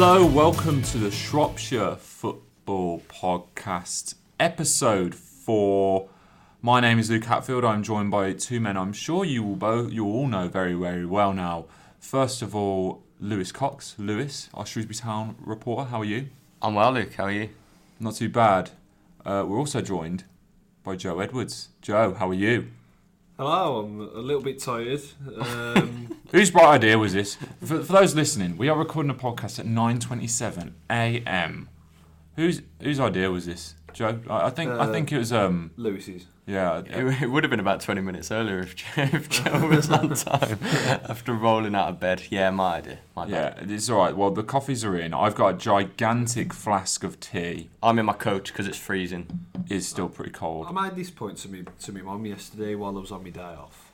Hello, welcome to the Shropshire Football Podcast, episode four. My name is Luke Hatfield. I'm joined by two men I'm sure you will both you all know very, very well now. First of all, Lewis Cox. Lewis, our Shrewsbury Town reporter. How are you? I'm well, Luke. How are you? Not too bad. Uh, we're also joined by Joe Edwards. Joe, how are you? Hello, I'm a little bit tired. Um, Whose bright idea was this? For, for those listening, we are recording a podcast at 9:27 a.m. Whose whose idea was this, Joe? I, I think I Uh, think it was um Lewis's. yeah. It, it would have been about 20 minutes earlier if Joe, if Joe was on time after rolling out of bed. Yeah, my idea. My Yeah, bad. it's all right. Well, the coffees are in. I've got a gigantic flask of tea. I'm in my coat because it's freezing. It's still pretty cold. I made this point to me to my mum yesterday while I was on my day off.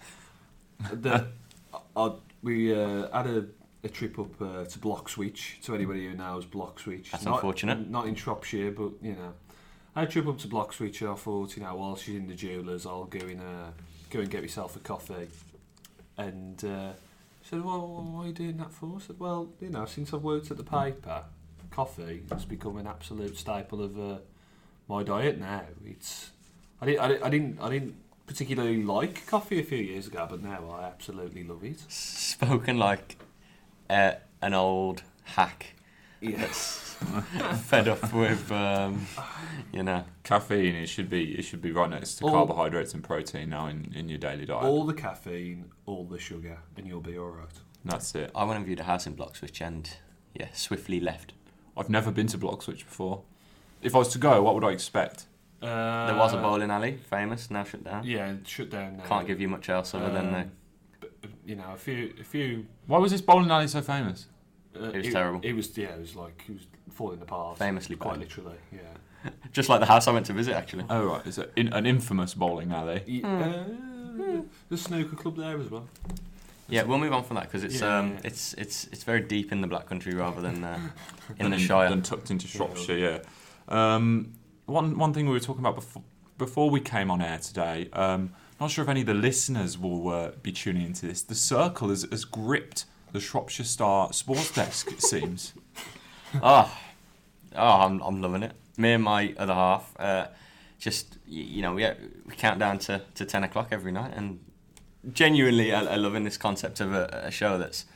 that I, I- we uh, had a, a trip up uh, to Bloxwich. To anybody who knows Bloxwich, That's not, unfortunate. Not in Shropshire, but you know, I trip up to and I thought, you know, while she's in the jewellers, I'll go in, uh, go and get myself a coffee. And uh, she said, "Well, what are you doing that for?" I said, "Well, you know, since I've worked at the paper, coffee has become an absolute staple of uh, my diet now. It's I didn't, I didn't, I didn't, I didn't particularly like coffee a few years ago, but now I absolutely love it. Spoken like uh, an old hack Yes. fed up with, um, you know. Caffeine. It should be. It should be right next to All- carbohydrates and protein now in, in your daily diet. all the caffeine, all the sugar, and you'll be all right. That's it. I went and viewed a house in Bloxwich and, yeah, swiftly left. I've never been to Bloxwich before. If I was to go, what would I expect? Uh, There was a bowling alley, famous, now shut down. Yeah, shut down. Now. Can't give you much else other than the Um, but, you know, a few, a few. Why was this bowling alley so famous? Uh, It was terrible. It was, yeah, it was like it was falling apart. Famously quite bad. literally. Yeah. Just like the house I went to visit, actually. Oh right, it's a, in, an infamous bowling alley. Yeah, uh, there's a snooker club there as well. Yeah, we'll move on from that because it's Yeah, um yeah. it's it's it's very deep in the Black Country rather than uh, in than the Shire. than tucked into Shropshire. Yeah. Um, one one thing we were talking about before before we came on air today. Um, not sure if any of the listeners will uh, be tuning into this. The circle has, has gripped the Shropshire Star sports desk. It seems. Oh, oh, I'm I'm loving it. Me and my other half, uh, just you know, we uh, we count down to, to ten o'clock every night, and genuinely, I, I loving this concept of a, a show that's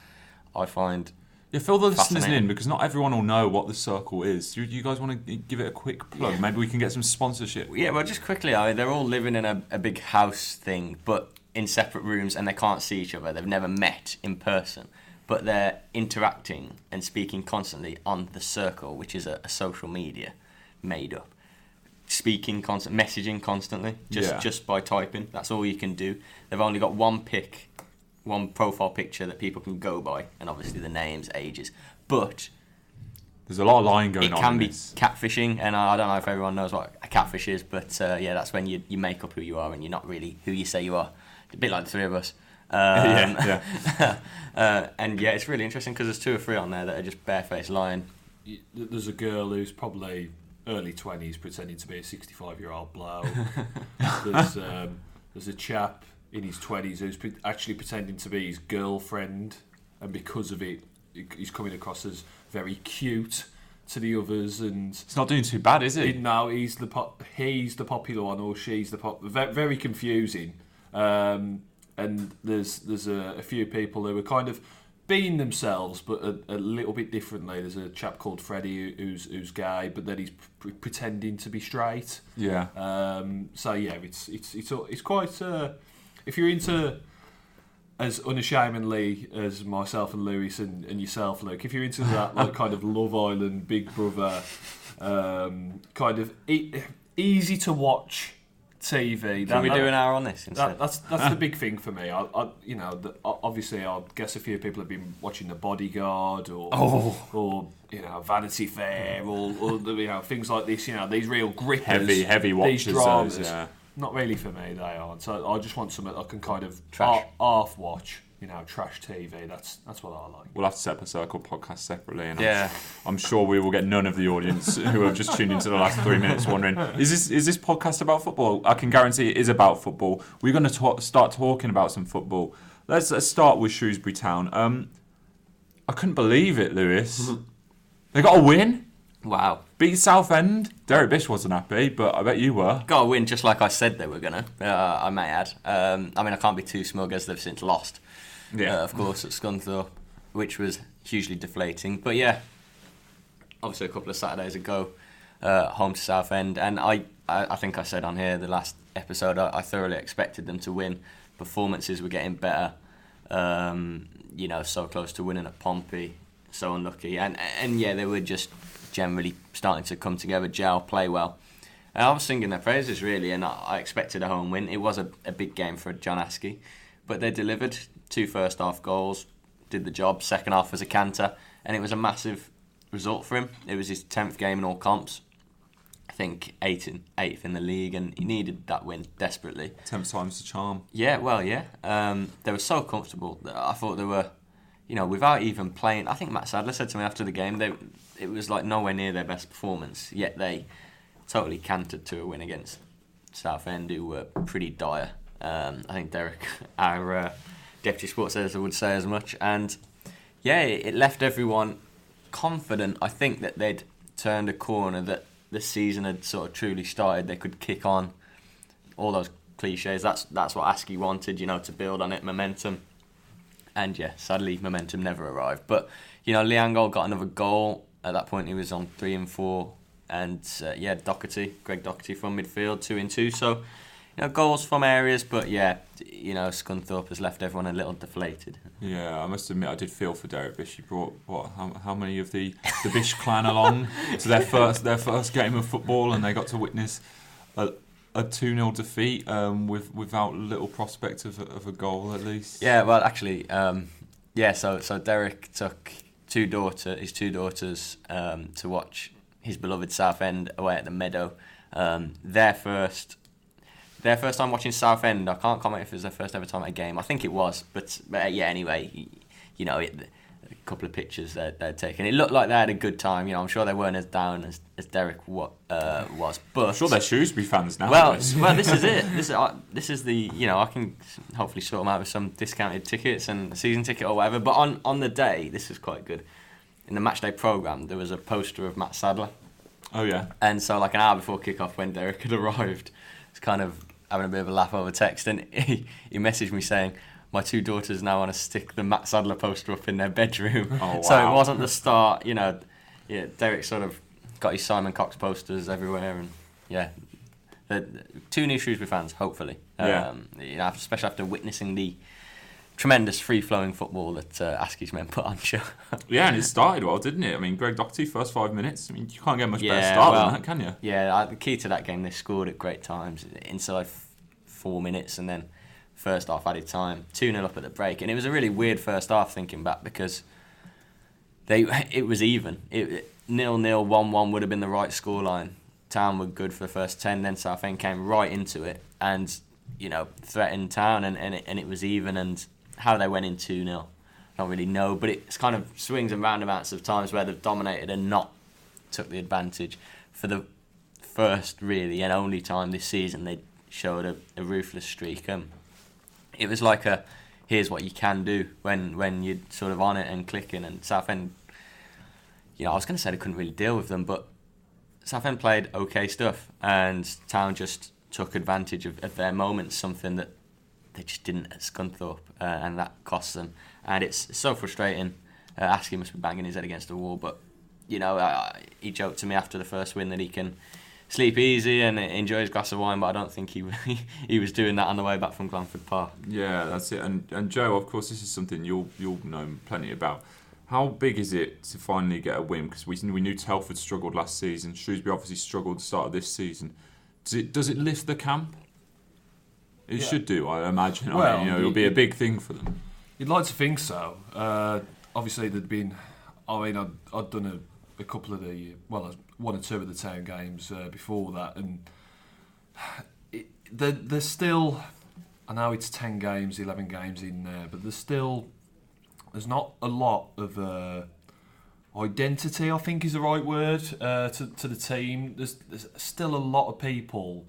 I find Yeah, fill the listeners in because not everyone will know what the circle is. Do you, you guys want to give it a quick plug? Yeah. Maybe we can get some sponsorship. yeah. Well, just quickly, I mean, they're all living in a, a big house thing, but in separate rooms, and they can't see each other. They've never met in person, but they're interacting and speaking constantly on the circle, which is a, a social media made up. speaking constant, messaging constantly, just Yeah. just by typing. That's all you can do. They've only got one pic, one profile picture that people can go by, and obviously the names, ages. But There's a lot of lying going it on. It can be this. catfishing, and I I don't know if everyone knows what a catfish is, but uh, yeah, that's when you you make up who you are and you're not really who you say you are. A bit like the three of us. Um, yeah, yeah. uh, and yeah, it's really interesting because there's two or three on there that are just barefaced lying. There's a girl who's probably early twenties pretending to be a sixty-five-year-old bloke. there's um, there's a chap in his twenties who's pre- actually pretending to be his girlfriend, and because of it, he's coming across as very cute to the others. And It's not doing too bad, is he, it? now he's the pop, he's the popular one, or she's the pop. Very, very confusing. Um, and there's there's a, a few people who are kind of being themselves, but a, a little bit differently. There's a chap called Freddie who- who's who's gay, but then he's p- pretending to be straight. Yeah. Um, so yeah, it's it's it's it's quite. Uh, if you're into as unashamedly as myself and Lewis and, and yourself, Luke, if you're into that like kind of Love Island, Big Brother, um, kind of e- easy to watch TV. Can we that- do an hour on this that, that's that's the big thing for me. I, I you know, the, obviously, I guess a few people have been watching The Bodyguard or Oh. or you know Vanity Fair or, or you know things like this. You know, these real grippers, Heavy, heavy these dramas. Those, yeah. Not really for me. They aren't. So I just want something I can kind of Trash. half watch. You know, trash TV. That's that's what I like. We'll have to set up a circle podcast separately, and I'm- yeah, I'm, sure we will get none of the audience who have just tuned into the last three minutes wondering, is this is this podcast about football? I can guarantee it is about football. We're going to talk, start talking about some football. Let's, let's start with Shrewsbury Town. Um, I couldn't believe it, Lewis. They got a win. Wow. Beat Southend. Derek Bish wasn't happy, but I bet you were. Got a win just like I said they were going to, uh, I may add. Um, I mean, I can't be too smug as they've since lost, Yeah. uh, of course, at Scunthorpe, which was hugely deflating. But yeah, obviously a couple of Saturdays ago, uh, home to Southend, and I, I, I think I said on here the last episode, I, I thoroughly expected them to win. Performances were getting better. Um, you know, so close to winning at Pompey, so unlucky, and and yeah, they were just generally starting to come together, gel, play well. And I was singing their praises really, and I, expected a home win. It was a, a big game for John Askey, but they delivered two first half goals, did the job. Second half was a canter, and it was a massive result for him. It was his tenth game in all comps. I think eighth in, eighth in the league, and he needed that win desperately. Tenth time's the charm. Yeah, well, yeah. Um, they were so comfortable that I thought they were, you know, without even playing. I think Matt Sadler said to me after the game, they it was like nowhere near their best performance. Yet they totally cantered to a win against Southend, who were pretty dire. Um, I think Derek, our uh, deputy sports editor, would say as much. And yeah, it left everyone confident. I think that they'd turned a corner, that the season had sort of truly started. They could kick on all those cliches. That's that's what Askey wanted, you know, to build on it, momentum. And yeah, sadly, momentum never arrived. But you know, Lee Angol got another goal. At that point, he was on three and four. And uh, yeah, Docherty, Greg Docherty from midfield, two and two. So you know, goals from areas, but yeah, you know, Scunthorpe has left everyone a little deflated. Yeah, I must admit I did feel for Derek Bish. He brought what? How, how many of the, the Bish clan along to their first their first game of football, and they got to witness a a two 0 defeat um, with without little prospect of a, of a goal at least. Yeah, well, actually, um, yeah. So so Derek took two daughter his two daughters um, to watch his beloved Southend away at the Meadow. Um, their first. Their first time watching Southend, I can't comment if it was their first ever time at a game. I think it was, but, but uh, yeah. Anyway, you know, it, a couple of pictures that they'd taken. It looked like they had a good time. You know, I'm sure they weren't as down as, as Derek wa- uh, was, but I'm sure they're Shrewsbury fans now. well, well, this is it. This is uh, this is the you know I can hopefully sort them out with some discounted tickets and a season ticket or whatever. But on on the day, this is quite good. In the match day program, there was a poster of Matt Sadler, oh yeah, and so like an hour before kickoff, when Derek had arrived, it's kind of having a bit of a laugh over text, and he, he messaged me saying. My two daughters now want to stick the Matt Sadler poster up in their bedroom. Oh, So it wasn't the start, you know. Yeah, Derek sort of got his Simon Cox posters everywhere, and yeah, the, two new Shrewsbury fans, hopefully. Yeah. Um, you know, especially after witnessing the tremendous free-flowing football that uh, Askey's men put on show. yeah, and it started well, didn't it? I mean, Greg Docherty first five minutes. I mean, you can't get much better Yeah, start well, than that, can you? yeah, the key to that game, they scored at great times inside f- four minutes, and then first half added time, two 0 up at the break, and it was a really weird first half thinking back because they it was even. It, nil nil one one would have been the right scoreline. Town were good for the first ten, then Southend came right into it and you know threatened Town, and and it, and it was even. And how they went in two 0 I don't really know, but it's kind of swings and roundabouts of times where they've dominated and not took the advantage. For the first, really, and only time this season, they showed a, a ruthless streak. Um, it was like a here's what you can do when when you're sort of on it and clicking. And Southend, you know, I was going to say they couldn't really deal with them, but Southend played okay stuff, and Town just took advantage of, of their moments, something that they just didn't at Scunthorpe, uh, and that cost them. And it's so frustrating. Uh, Askey must be banging his head against the wall, but you know, uh, he joked to me after the first win that he can sleep easy and enjoy his glass of wine, but I don't think he he was doing that on the way back from Glanford Park. Yeah, that's it. And and Joe, of course, this is something you'll you'll know plenty about. How big is it to finally get a win? Because we we knew Telford struggled last season. Shrewsbury obviously struggled at the start of this season. Does it does it lift the camp? It Yeah. should do, I imagine. I mean, you know, it'll be a big thing for them. You'd like to think so. Uh, obviously, there'd been. I mean, I'd, I'd done a, a couple of the well, one or two of the town games uh, before that, and it, there, there's still. I know it's ten games, eleven games in there, but there's still there's not a lot of uh, identity. I think is the right word uh, to to the team. There's there's still a lot of people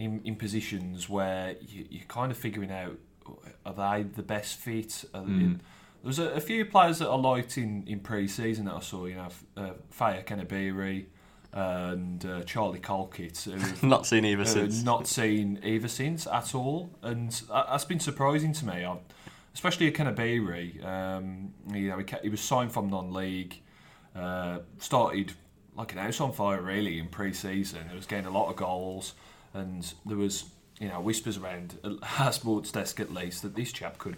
in in positions where you, you're kind of figuring out are they the best fit? Are Mm. There was a, a few players that I liked in, in pre-season that I saw. You know, uh, Fejiri Okenabirhie and uh, Charlie Colkett. who Not seen either uh, since. not seen either since at all, and that- that's been surprising to me. I, especially Okenabirhie. Um, you know, he, he was signed from non-league, uh, started like an house on fire really in pre-season. He was getting a lot of goals, and there was you know whispers around our sports desk at least that this chap could,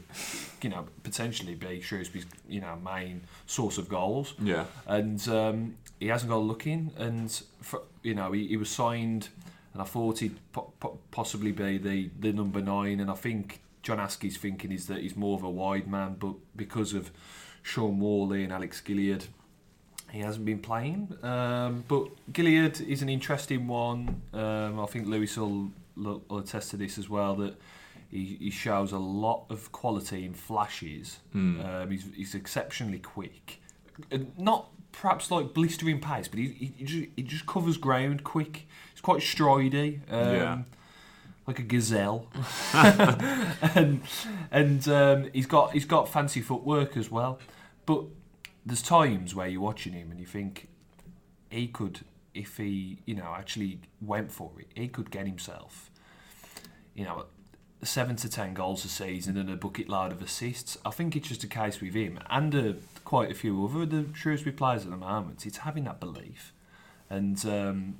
you know, potentially be Shrewsbury's you know main source of goals Yeah. and um, he hasn't got a look in. And for, you know, he, he was signed, and I thought he'd po- po- possibly be the, the number nine. And I think John Askey's thinking is that he's more of a wide man, but because of Shaun Whalley and Alex Gilliead, he hasn't been playing. Um, but Gilliead is an interesting one. Um, I think Lewis will, will attest to this as well that. He, he shows a lot of quality in flashes. Mm. Um, he's, he's exceptionally quick. Not perhaps like blistering pace, but he, he, he, just, he just covers ground quick. He's quite stridey, um, Yeah. like a gazelle, and and um, he's got he's got fancy footwork as well. But there's times where you're watching him and you think he could, if he you know actually went for it, he could get himself, you know. Seven to ten goals a season and a bucket load of assists. I think it's just a case with him and uh, quite a few other of the Shrewsbury players at the moment. It's having that belief, and um,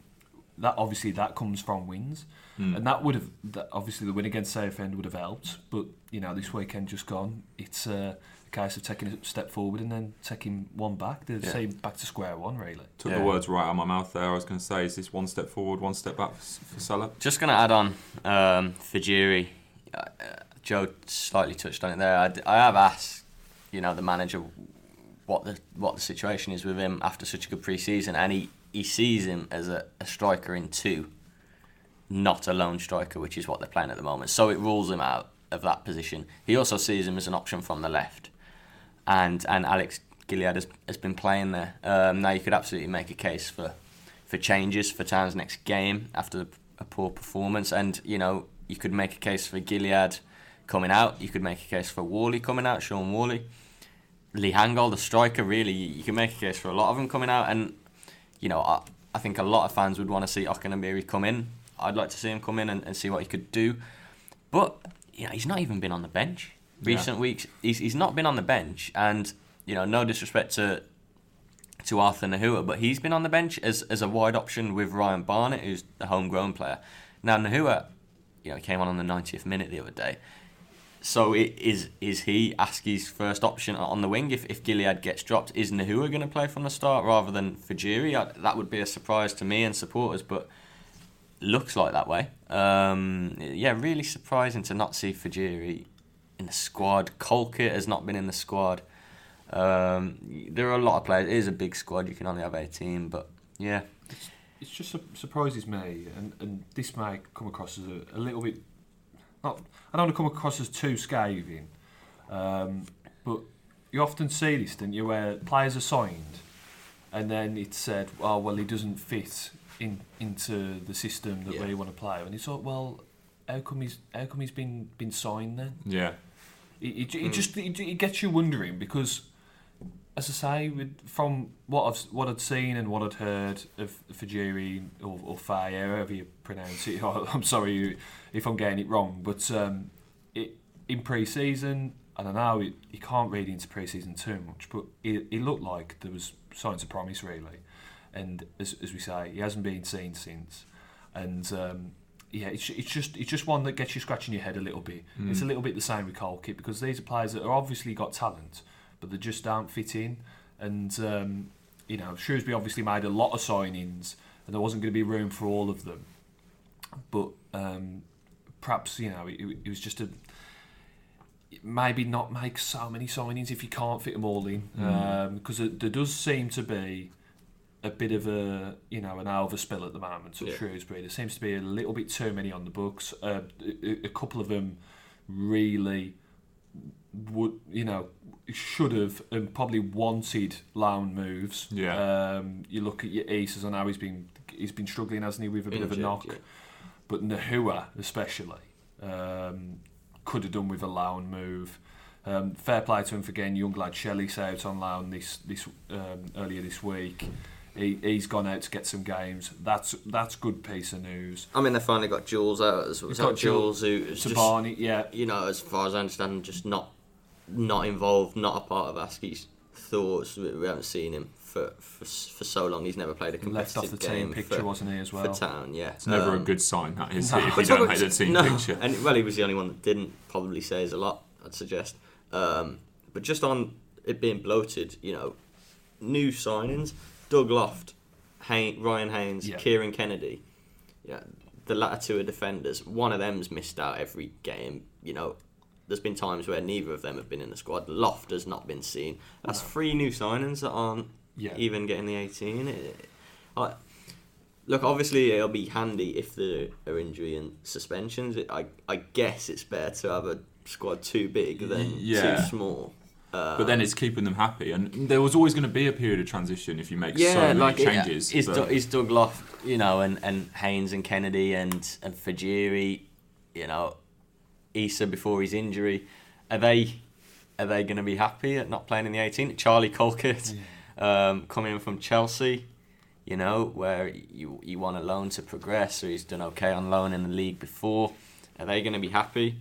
that obviously that comes from wins, Mm. and that would have that obviously the win against Southend would have helped. But you know this weekend just gone, it's uh, a case of taking a step forward and then taking one back. The Yeah. same back to square one really. Took Yeah. the words right out of my mouth there. I was going to say, is this one step forward, one step back for, for Salah? Just going to add on um, Fejiri. Uh, uh, Joe slightly touched on it there. I, d- I have asked, you know, the manager what the what the situation is with him after such a good pre-season, and he, he sees him as a, a striker in two, not a lone striker, which is what they're playing at the moment. So it rules him out of that position. He also sees him as an option from the left, and and Alex Gilliead has, has been playing there. Um, now you could absolutely make a case for for changes for Town's next game after a poor performance, and you know you could make a case for Gilliead coming out. You could make a case for Whalley coming out, Shaun Whalley, Lee Angol, the striker. Really, you can make a case for a lot of them coming out, and you know I, I think a lot of fans would want to see Okenabirhie come in. I'd like to see him come in and, and see what he could do, but you know he's not even been on the bench Yeah. recent weeks. He's he's not been on the bench, and you know no disrespect to to Arthur Gnahoua, but he's been on the bench as, as a wide option with Ryan Barnett, who's a homegrown player. Now Gnahoua, you know, came on on the 90th minute the other day. So i- is is he Askey's first option on the wing if, if Gilliead gets dropped? Is Gnahoua going to play from the start rather than Fejiri? I- That would be a surprise to me and supporters, but looks like that way. Um, yeah, really surprising to not see Fejiri in the squad. Colkett has not been in the squad. Um, there are a lot of players. It is a big squad. You can only have 18, but yeah. It just su- surprises me, and, and this may come across as a, a little bit. Not, I don't want to come across as too scathing, um, but you often see this, don't you, where players are signed, and then it's said, "Oh, well, he doesn't fit in into the system that Yeah. we want to play," and it's like, "Well, how come he's how come he's been been signed then?" Yeah. It, it, it just it, it gets you wondering because, as I say, with, from what I've what I'd seen and what I'd heard of Fejiri or, or Faye, however you pronounce it, I'm sorry if I'm getting it wrong, but um, it in pre-season, and I don't know, it, you can't read into pre-season too much, but it, it looked like there was signs of promise really, and as, as we say, he hasn't been seen since, and. Um, yeah, it's, it's just it's just one that gets you scratching your head a little bit. It's a little bit the same with Colkett because these are players that are obviously got talent, but they just don't fit in. And um, you know, Shrewsbury obviously made a lot of signings, and there wasn't going to be room for all of them. But um, perhaps you know, it, it was just a maybe not make so many signings if you can't fit them all in, because there does seem to be a bit of a you know an overspill at the moment at Yeah. Shrewsbury. There seems to be a little bit too many on the books. Uh, a, a couple of them really would you know should have and probably wanted loan moves. Yeah. Um, you look at your aces. I how he's been he's been struggling, hasn't he, with a bit of a knock. yeah. But Gnahoua especially um, could have done with a loan move. Um, fair play to him for getting young lad Shelley out on loan this this um, earlier this week. He, he's gone out to get some games. That's that's good piece of news. I mean, they finally got Jules out as well. He's got that Jules who was just, yeah, you know, as far as I understand, just not not involved, not a part of Askey's thoughts. We, we haven't seen him for, for for so long. He's never played a left competitive off the game team picture, for, wasn't he as well? for well? Town. Yeah, It's never a Um, good sign, that is, no. if you don't make the team no, picture. And well, he was the only one that didn't. Probably says a lot. I'd suggest. Um, but just on it being bloated, you know, new signings: Doug Loft, Hay- Ryan Haynes, Yeah. Kieran Kennedy. Yeah, the latter two are defenders. One of them's missed out every game. You know, there's been times where neither of them have been in the squad. Loft has not been seen. That's No. three new signings that aren't Yeah. even getting the 18. It, I, look, obviously it'll be handy if there are injury and suspensions. It, I I guess it's better to have a squad too big than Yeah. too small. Uh, But then it's keeping them happy, and there was always going to be a period of transition if you make so many like changes. Is, but- Doug, is Doug Loft, you know, and, and Haynes and Kennedy and and Fejiri, you know, Eisa before his injury, are they are they going to be happy at not playing in the 18? Charlie Colkett um, coming in from Chelsea, you know, where you you want a loan to progress, so he's done okay on loan in the league before. Are they going to be happy?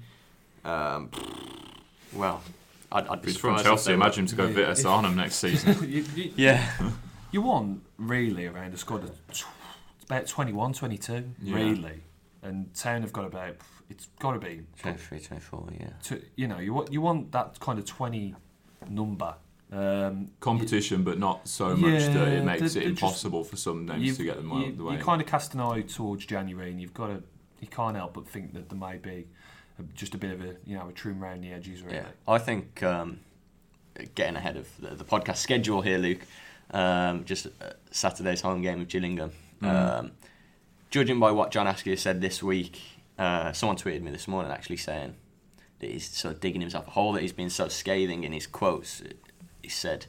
Um, well, I'd, I'd be He's from surprised if Chelsea. they. Imagine him to go Yeah. Vitesse Arnhem next season. you, you, Yeah. you want really around a squad of tw- about 21, 22, Yeah. really. And Town have got about, it's got to be, 23, 24, yeah. to, you know, you want, you want that kind of 20 number. Um, Competition, but not so much that it makes they're- it they're just- impossible for some names to get them out of the way. you kind of cast an eye towards January, and you've got to, you can't help but think that there may be a, just a bit of a, you know, a trim round the edges, really. Yeah, I think um, getting ahead of the, the podcast schedule here, Luke. Um, just uh, Saturday's home game of Gillingham. Mm. Um, judging by what John Askey said this week, uh, someone tweeted me this morning actually saying that he's sort of digging himself a hole. That he's been so scathing in his quotes. He said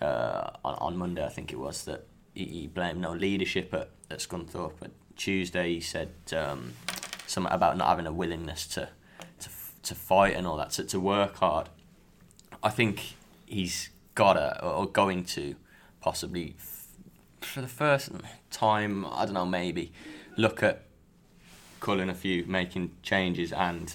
uh, on, on Monday, I think it was, that he, he blamed no leadership at, at Scunthorpe. But Tuesday, he said um, something about not having a willingness to to, to fight and all that, to, to work hard. I think he's gotta or going to possibly f- for the first time, I don't know, maybe look at culling a few, making changes, and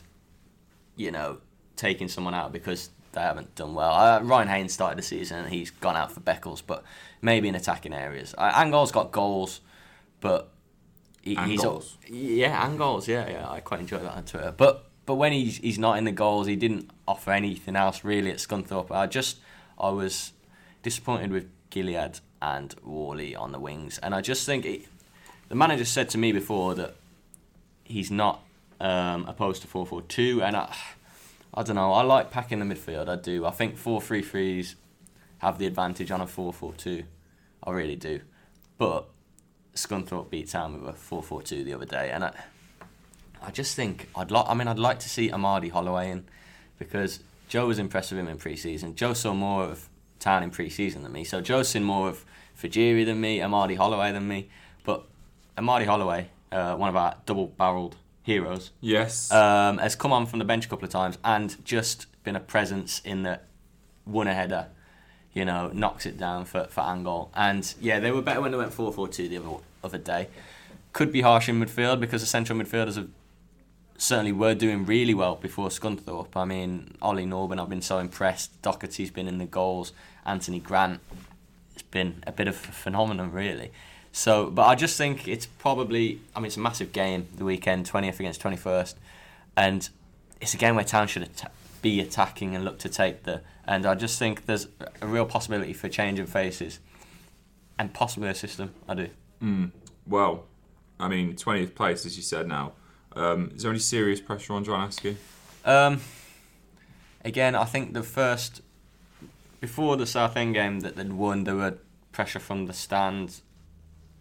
you know taking someone out because they haven't done well. Uh, Ryan Haynes started the season and he's gone out for Beckles, but maybe in attacking areas. Uh, Angol's got goals, but he, he's al- goals. yeah, and goals. Yeah, yeah, I quite enjoy that on Twitter. But but when he's he's not in the goals, he didn't offer anything else really at Scunthorpe. I just I was disappointed with Gilliead and Whalley on the wings, and I just think it, the manager said to me before that he's not um, opposed to four four two, and I I don't know. I like packing the midfield. I do. I think four three threes have the advantage on a four four two. I really do, but Scunthorpe beat Town with a four four two the other day, and I. I just think I'd like. I mean, I'd like to see Amadi Holloway in because Joe was impressed with him in pre-season. Joe saw more of Town in pre-season than me, so Joe's seen more of Fejiri than me, Amadi Holloway than me. But Amadi Holloway, uh, one of our double-barreled heroes, yes. um, has come on from the bench a couple of times and just been a presence in the won a header. You know, knocks it down for for Angol. And yeah, they were better when they went 4-4-2 the other other day. Could be harsh in midfield because the central midfielders have certainly we were doing really well before Scunthorpe. I mean, Ollie Norburn, I've been so impressed. Docherty's been in the goals. Anthony Grant, it's been a bit of a phenomenon, really. So, but I just think it's probably, I mean, it's a massive game the weekend, 20th against 21st. And it's a game where Town should be attacking and look to take the. And I just think there's a real possibility for change of faces and possibly a system. I do. Mm. Well, I mean, 20th place, as you said now. Um, is there any serious pressure on John Askey? Um, again, I think the first before the Southend game that they'd won, there were pressure from the stands.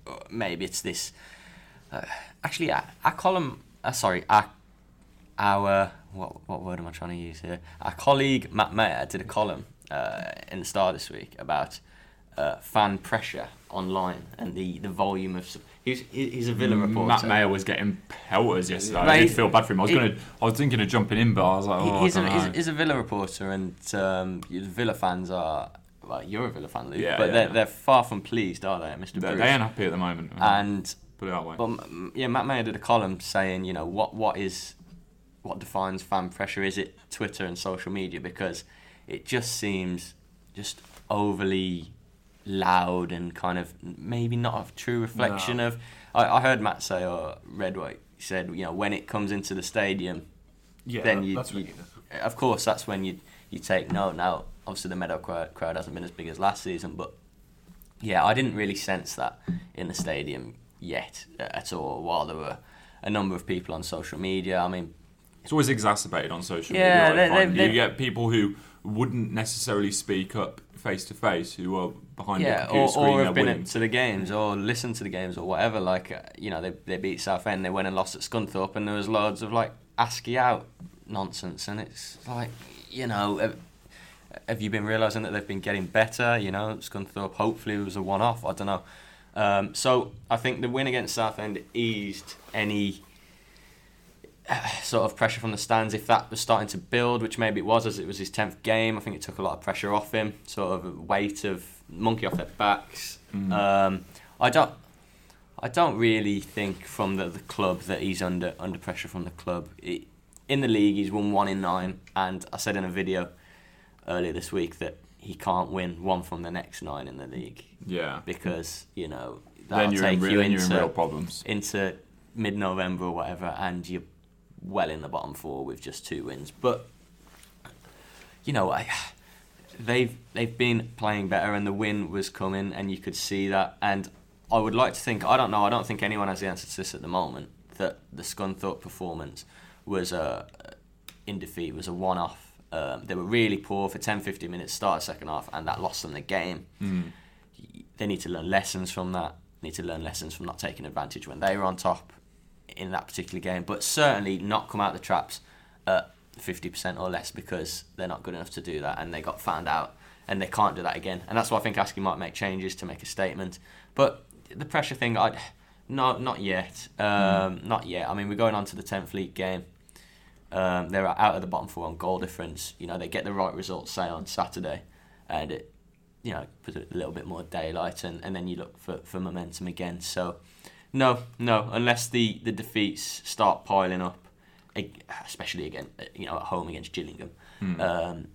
Uh, Maybe it's this. Uh, actually, our, our column. Uh, sorry, our our what what word am I trying to use here? Our colleague Matt Maher did a column uh, in the Star this week about uh, fan pressure online and the, the volume of. sup- He's he's a Villa reporter. Matt Maher was getting pelters yesterday. I Right. did feel bad for him. I was going to, I was thinking of jumping in, but I was like, oh, he's, I a, he's, know. he's a Villa reporter, and um, the Villa fans are. Well, you're a Villa fan, Luke, Yeah, but yeah. They're, they're far from pleased, are they, Mr. They're, Bruce? they ain't happy at the moment. and put it that way. But yeah, Matt Maher did a column saying, you know, what what is what defines fan pressure? Is it Twitter and social media? Because it just seems just overly loud and kind of maybe not a true reflection No. of. I, I heard Matt say or Red White said, you know, when it comes into the stadium, Yeah, then you, you- what you of course that's when you you take note. Now, obviously the Meadow crowd, crowd hasn't been as big as last season, but yeah, I didn't really sense that in the stadium yet uh, at all. While there were a number of people on social media, I mean, It's always exacerbated on social Yeah, media. I they- find. they- you get people who wouldn't necessarily speak up face to face, who are behind yeah, computer or, screen. or have been winning. to the games or listened to the games or whatever. Like, uh, you know, they they beat Southend, they went and lost at Scunthorpe, and there was loads of like Askey out nonsense, and it's like, you know. Have, have you been realizing that they've been getting better? You know, Scunthorpe hopefully was a one-off. I don't know. Um, so I think the win against Southend eased any uh, sort of pressure from the stands. If that was starting to build, which maybe it was, as it was his tenth game, I think it took a lot of pressure off him. Sort of weight of monkey off their backs. Mm. Um, I don't. I don't really think from the, the club that he's under under pressure from the club. It, in the league, he's won one in nine, and I said in a video earlier this week that he can't win one from the next nine in the league yeah. because you know Then that'll you're, take in, you then you're in into real problems. into mid November or whatever, and you're well in the bottom four with just two wins. But you know, I, they've they've been playing better, and the win was coming, and you could see that. And I would like to think I don't know. I don't think anyone has the answer to this at the moment. That the Scunthorpe performance was a in defeat was a one off. Um, they were really poor for 10 15 minutes, start of second half, and that lost them the game Mm. they need to learn lessons from that. Need to learn lessons from not taking advantage when they were on top in that particular game, but certainly not come out the traps at fifty percent or less because they're not good enough to do that, and they got found out, and they can't do that again. And that's why I think Askey might make changes to make a statement. But the pressure thing, I'd no, not yet, um, not yet. I mean, we're going on to the tenth league game. Um, they're out of the bottom four on goal difference. You know, they get the right results, say on Saturday, and it, you know, put a little bit more daylight, and, and then you look for, for momentum again. So, no, no, unless the, the defeats start piling up, especially again, uh, you know, at home against Gillingham, Hmm. um,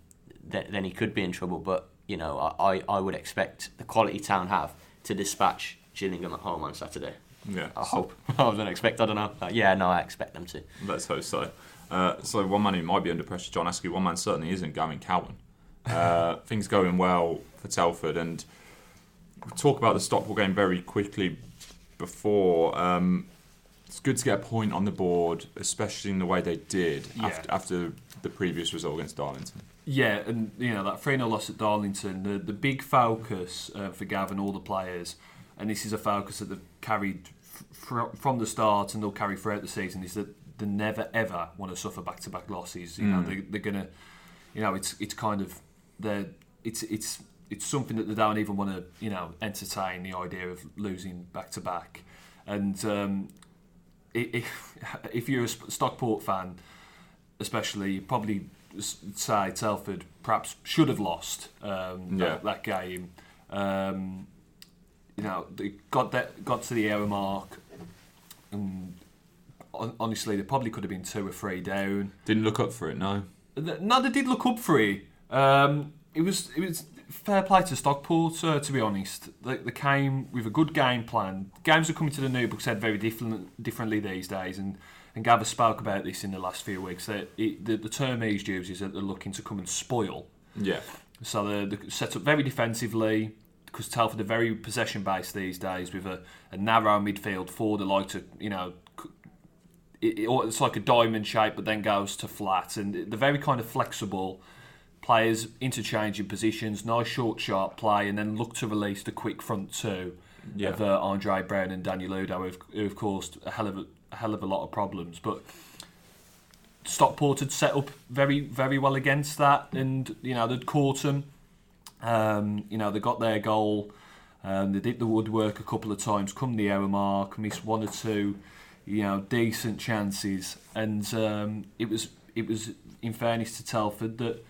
then, then he could be in trouble. But you know, I, I, I would expect the quality Town have to dispatch Gillingham at home on Saturday. Yeah. I hope. I don't expect. I don't know. Uh, yeah, no, I expect them to. Let's hope so. Uh, so one man who might be under pressure, John Askey. One man certainly isn't Gavin Cowan. Uh, things going well for Telford, and we'll talk about the Stockport game very quickly. Before um, it's good to get a point on the board, especially in the way they did Yeah. after, after the previous result against Darlington. Yeah, and you know that 3 0 loss at Darlington, the, the big focus uh, for Gav and all the players, and this is a focus that they've carried fr- from the start and they'll carry throughout the season, is that they never ever want to suffer back to back losses. You know, Mm. they, they're gonna, you know, it's it's kind of they're it's it's it's something that they don't even want to you know entertain the idea of losing back to back, and um, if if you're a Stockport fan, especially, you probably say Telford perhaps should have lost um, Yeah. that, that game. Um, you know, they got that got to the hour mark, and honestly, they probably could have been two or three down. Didn't look up for it, no. No, they did look up for it. Um, it was it was fair play to Stockport, uh, to be honest. They, they came with a good game plan. Games are coming to the New Bucks Head very different, differently these days, and and Gabba spoke about this in the last few weeks. That it, the, the term he's used is that they're looking to come and spoil. Yeah. So they're, they're set up very defensively because Telford are very possession based these days with a, a narrow midfield four. They like to, you know, it, it- it's like a diamond shape, but then goes to flat, and they're very kind of flexible. Players interchanging positions, nice short, sharp play, and then look to release the quick front two Yeah. of uh, Andre Brown and Daniel Udoh, who've, who've caused a hell of a, a hell of a lot of problems. But Stockport had set up very, very well against that, and you know they'd caught them. Um, you know they got their goal Um, they did the woodwork a couple of times, come the hour mark, missed one or two, you know, decent chances, and um, it was it was in fairness to Telford that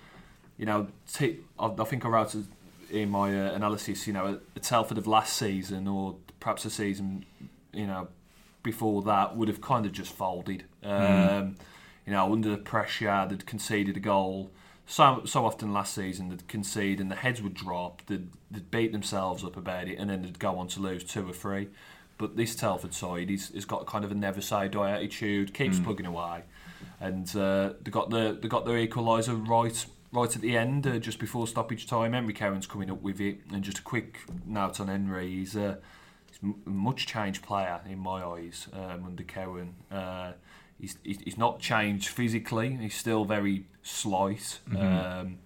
you know t- I, I think I wrote in my uh, analysis, you know, a Telford of last season or perhaps a season, you know, before that would have kind of just folded. Um, You know, under the pressure, they'd conceded a goal. So so often last season they'd concede and the heads would drop. They'd, they'd beat themselves up about it and then they'd go on to lose two or three. But this Telford side, he's, he's got kind of a never say die attitude, keeps plugging away, and uh, they got the they got their equaliser right right at the end, uh, just before stoppage time. Henry Cowan's coming up with it, and just a quick note on Henry. He's a, he's a much changed player in my eyes um, under Cowan. Uh, he's, he's not changed physically. He's still very slight. Um,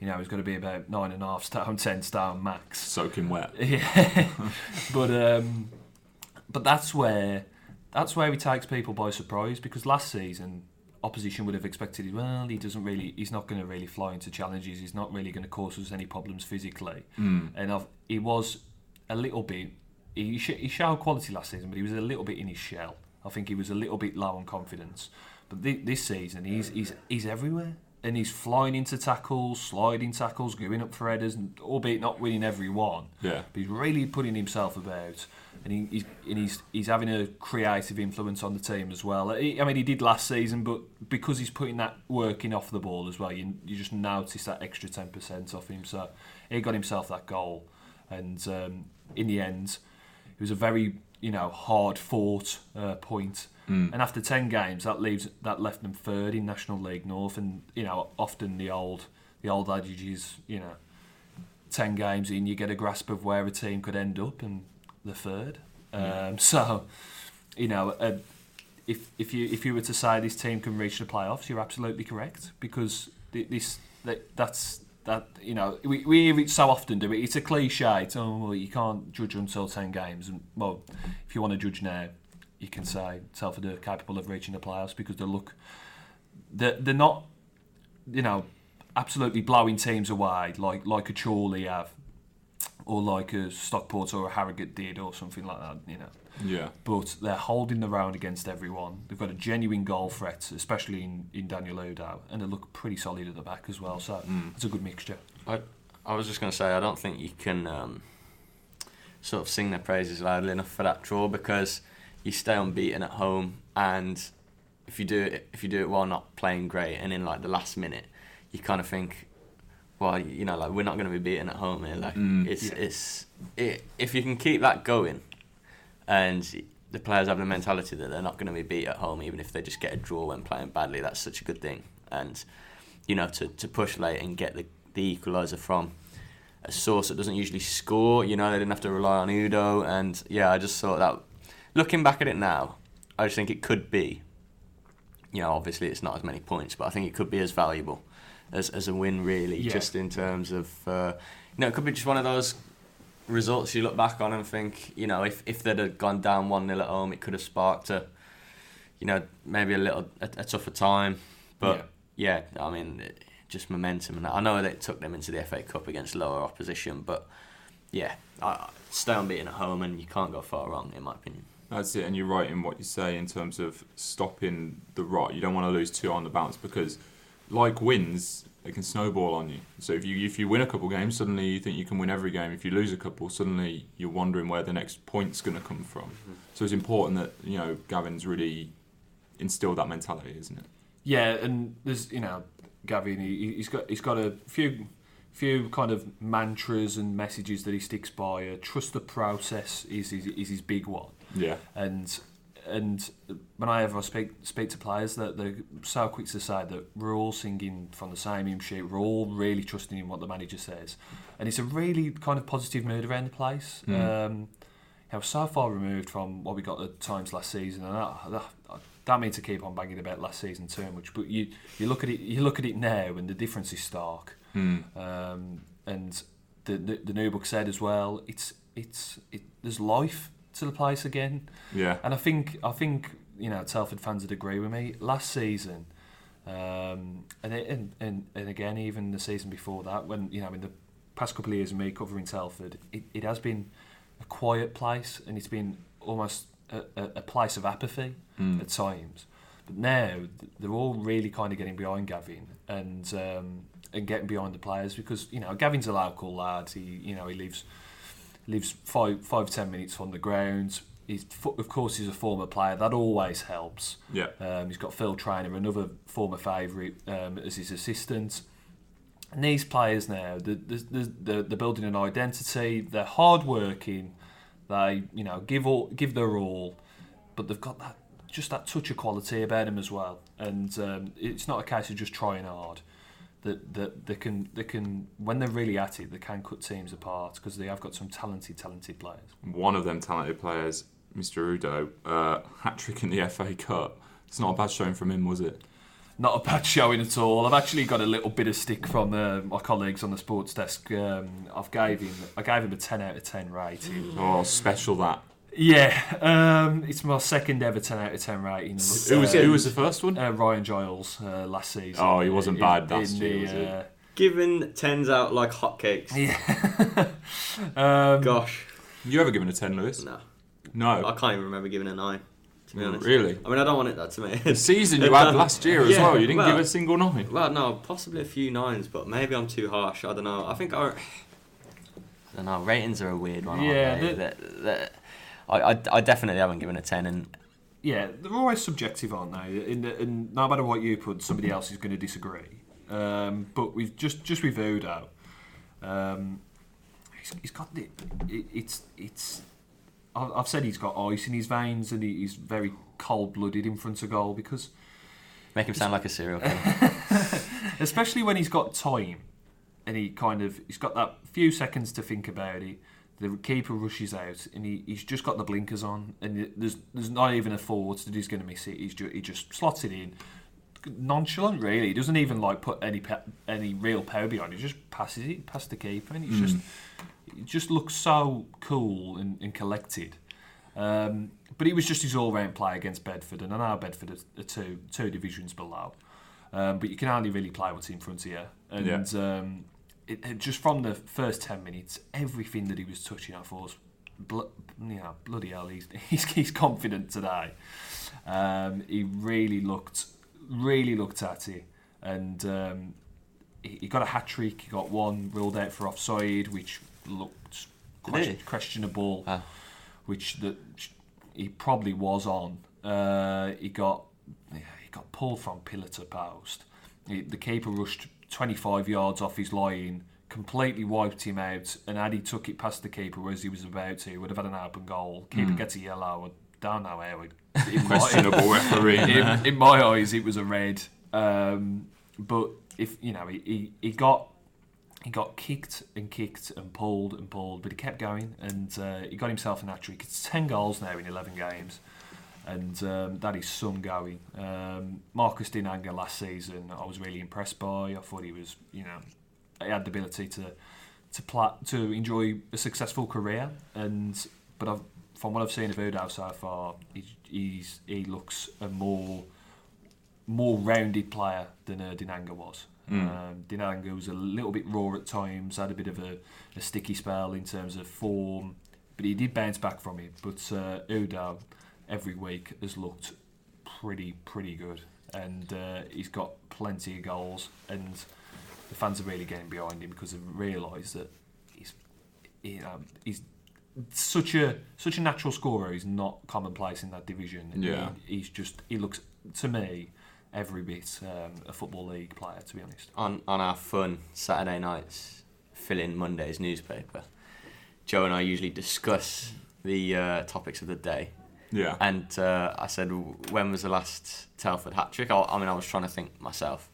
you know, he's going to be about nine and a half stone, ten stone max. Soaking wet. Yeah, but um, but that's where that's where he takes people by surprise because last season opposition would have expected well he doesn't really he's not going to really fly into challenges he's not really going to cause us any problems physically. Hmm. And I've, he was a little bit he, sh- he showed quality last season but he was a little bit in his shell. I think he was a little bit low on confidence. But thi- this season he's he's he's everywhere. And he's flying into tackles sliding tackles going up for headers and albeit not winning every one. Yeah. but he's really putting himself about, and, he, he's, and he's he's having a creative influence on the team as well. He- I mean, he did last season, but because he's putting that work in off the ball as well, you, you just notice that extra ten percent off him. So he got himself that goal, and um, in the end, it was a very you know hard fought uh, point. And after ten games, that leaves that left them third in National League North, and you know often the old the old adage is you know 10 games in, you get a grasp of where a team could end up, and the third. Um, so, you know, uh, if if you if you were to say this team can reach the playoffs, you're absolutely correct because thi- this that, that's that you know we, we hear it so often do we It's a cliche. It's, oh, well, you can't judge until ten games, and well, if you want to judge now, you can say Telford are capable of reaching the playoffs because they look they're, they're not you know absolutely blowing teams away like like a Chorley have or like a Stockport or a Harrogate did or something like that you know. Yeah. but they're holding the round against everyone. They've got a genuine goal threat especially in, in Daniel Udoh and they look pretty solid at the back as well so it's a good mixture. I, I was just going to say, I don't think you can um, sort of sing their praises loudly enough for that draw because you stay unbeaten at home, and if you do it, if you do it while not playing great, and in like the last minute, you kind of think, well, you know, like we're not going to be beaten at home here. Like Mm. it's Yeah. it's it, if you can keep that going, and the players have the mentality that they're not going to be beat at home, even if they just get a draw when playing badly. That's such a good thing, and you know, to, to push late and get the, the equaliser from a source that doesn't usually score. You know, they didn't have to rely on Udoh, and yeah, I just thought that. Looking back at it now, I just think it could be. You know, obviously it's not as many points, but I think it could be as valuable as, as a win, really. Yeah. Just in terms of, uh, you know, it could be just one of those results you look back on and think, you know, if, if they'd have gone down 1 0 at home, it could have sparked a, you know, maybe a little a, a tougher time. But yeah, I mean, it- just momentum. And I know that it took them into the FA Cup against lower opposition, but yeah, I, stay unbeaten at home and you can't go far wrong, in my opinion. That's it, and you're right in what you say in terms of stopping the rot. You don't want to lose two on the bounce because, like wins, it can snowball on you. So if you if you win a couple games, suddenly you think you can win every game. If you lose a couple, suddenly you're wondering where the next point's going to come from. So it's important that you know Gavin's really instilled that mentality, isn't it? Yeah, and there's you know Gavin. He, he's got he's got a few few kind of mantras and messages that he sticks by. Uh, trust the process is his, is his big one, Yeah. and and when I ever speak speak to players, that they're so quick to say that we're all singing from the same hymn sheet. We're all really trusting in what the manager says, and it's a really kind of positive mood around the place. Mm. Um, you know, so far removed from what we got at times last season, and I, I, I don't mean to keep on banging about last season too much, but you you look at it you look at it now, and the difference is stark. Mm. Um, and the, the the New Bucks Head as well, it's it's it, there's life to the place again. Yeah. And I think I think you know Telford fans would agree with me. Last season, um, and, it, and and and again even the season before that, when you know in the past couple of years of me covering Telford, it, it has been a quiet place and it's been almost a, a, a place of apathy Mm. at times. But now they're all really kind of getting behind Gavin and um, and getting behind the players because you know Gavin's a local lad. He you know he lives lives five five ten minutes from the ground. He's of course he's a former player. That always helps. Yeah. Um, he's got Phil Trainer, another former favourite, um, as his assistant. And these players now, the, the, the, the, they're building an identity. They're hard working. They, you know, give all, give their all, but they've got that just that touch of quality about them as well. And um, it's not a case of just trying hard. That, that they can they can when they're really at it, they can cut teams apart because they have got some talented talented players. One of them talented players, Mr. Udoh, uh, hat trick in the FA Cup. It's not a bad showing from him, was it? Not a bad showing at all. I've actually got a little bit of stick from uh, my colleagues on the sports desk. Um, I've gave him I gave him a ten out of ten rating. Oh, special that. Yeah, um, it's my second ever ten out of ten rating. Who was Uh, who was the first one? uh, Ryan Giles uh, last season. Oh, he wasn't In- bad last in year, the, was he? uh, Giving tens out like hotcakes. Yeah. um, Gosh, You ever given a ten, Lewis? no. No. I can't even remember giving a nine. To be honest. Really? I mean, I don't want it that to me. The season you had last year as Yeah, well. You didn't well- give a single nine. Well, no, possibly a few nines, but maybe I'm too harsh. I don't know. I think I. I don't know. Ratings are a weird one. Yeah, aren't they? the- That- that- I, I, I definitely haven't given a ten, and yeah, they're always subjective, aren't they? And, and no matter what you put, somebody else is going to disagree. Um, but we've just just with Udoh, um, he's, he's got the it, it's it's. I- I've said he's got ice in his veins and he's very cold blooded in front of goal because make him sound like a serial killer. especially when he's got time and he kind of he's got that few seconds to think about it. The keeper rushes out and he, he's just got the blinkers on and there's there's not even a forward that he's going to miss it. He's ju- he just slots it in, nonchalant really. He doesn't even like put any pe- any real power behind. it. He just passes it past the keeper and he's just it just looks so cool and, and collected. Um, but he was just his all-round play against Bedford, and I know Bedford are, are two two divisions below. Um, but you can only really play what's in front of you. And um, it, just from the first 10 minutes, everything that he was touching, I thought, was blo- you know, bloody hell, he's, he's, he's confident today. Um, he really looked, really looked at it. And um, he, he got a hat trick, he got one ruled out for offside, which looked question, questionable, Ah. which that he probably was on. Uh, he got yeah, he got pulled from pillar to post. He, the keeper rushed 25 yards off his line, completely wiped him out, and had he took it past the keeper as he was about to, he would have had an open goal. Keeper gets a yellow. I don't know how. It, Questionable referee. in in, my eyes, it was a red. Um, but if you know, he, he, he got he got kicked and kicked and pulled and pulled, but he kept going and uh, he got himself an hat trick. It's ten goals now in eleven games, and um, that is some going. Um, Marcus Dinanga last season, I was really impressed by. I thought he was, you know, he had the ability to to pla- to enjoy a successful career, and but I've, from what I've seen of Udoh so far, he, he's he looks a more more rounded player than uh, Dinanga was. Um, Dinanga was a little bit raw at times, had a bit of a, a sticky spell in terms of form, but he did bounce back from it. But uh, Udoh, every week, has looked pretty, pretty good. And uh, he's got plenty of goals, and the fans are really getting behind him because they've realised that he's, you know, he's such a such a natural scorer. He's not commonplace in that division. Yeah. he, he's just he looks to me every bit um, a football league player. To be honest. on on our fun Saturday nights, filling Monday's newspaper. Joe and I usually discuss the uh, topics of the day, Yeah. and uh, I said, "When was the last Telford hat trick?" I, I mean, I was trying to think myself.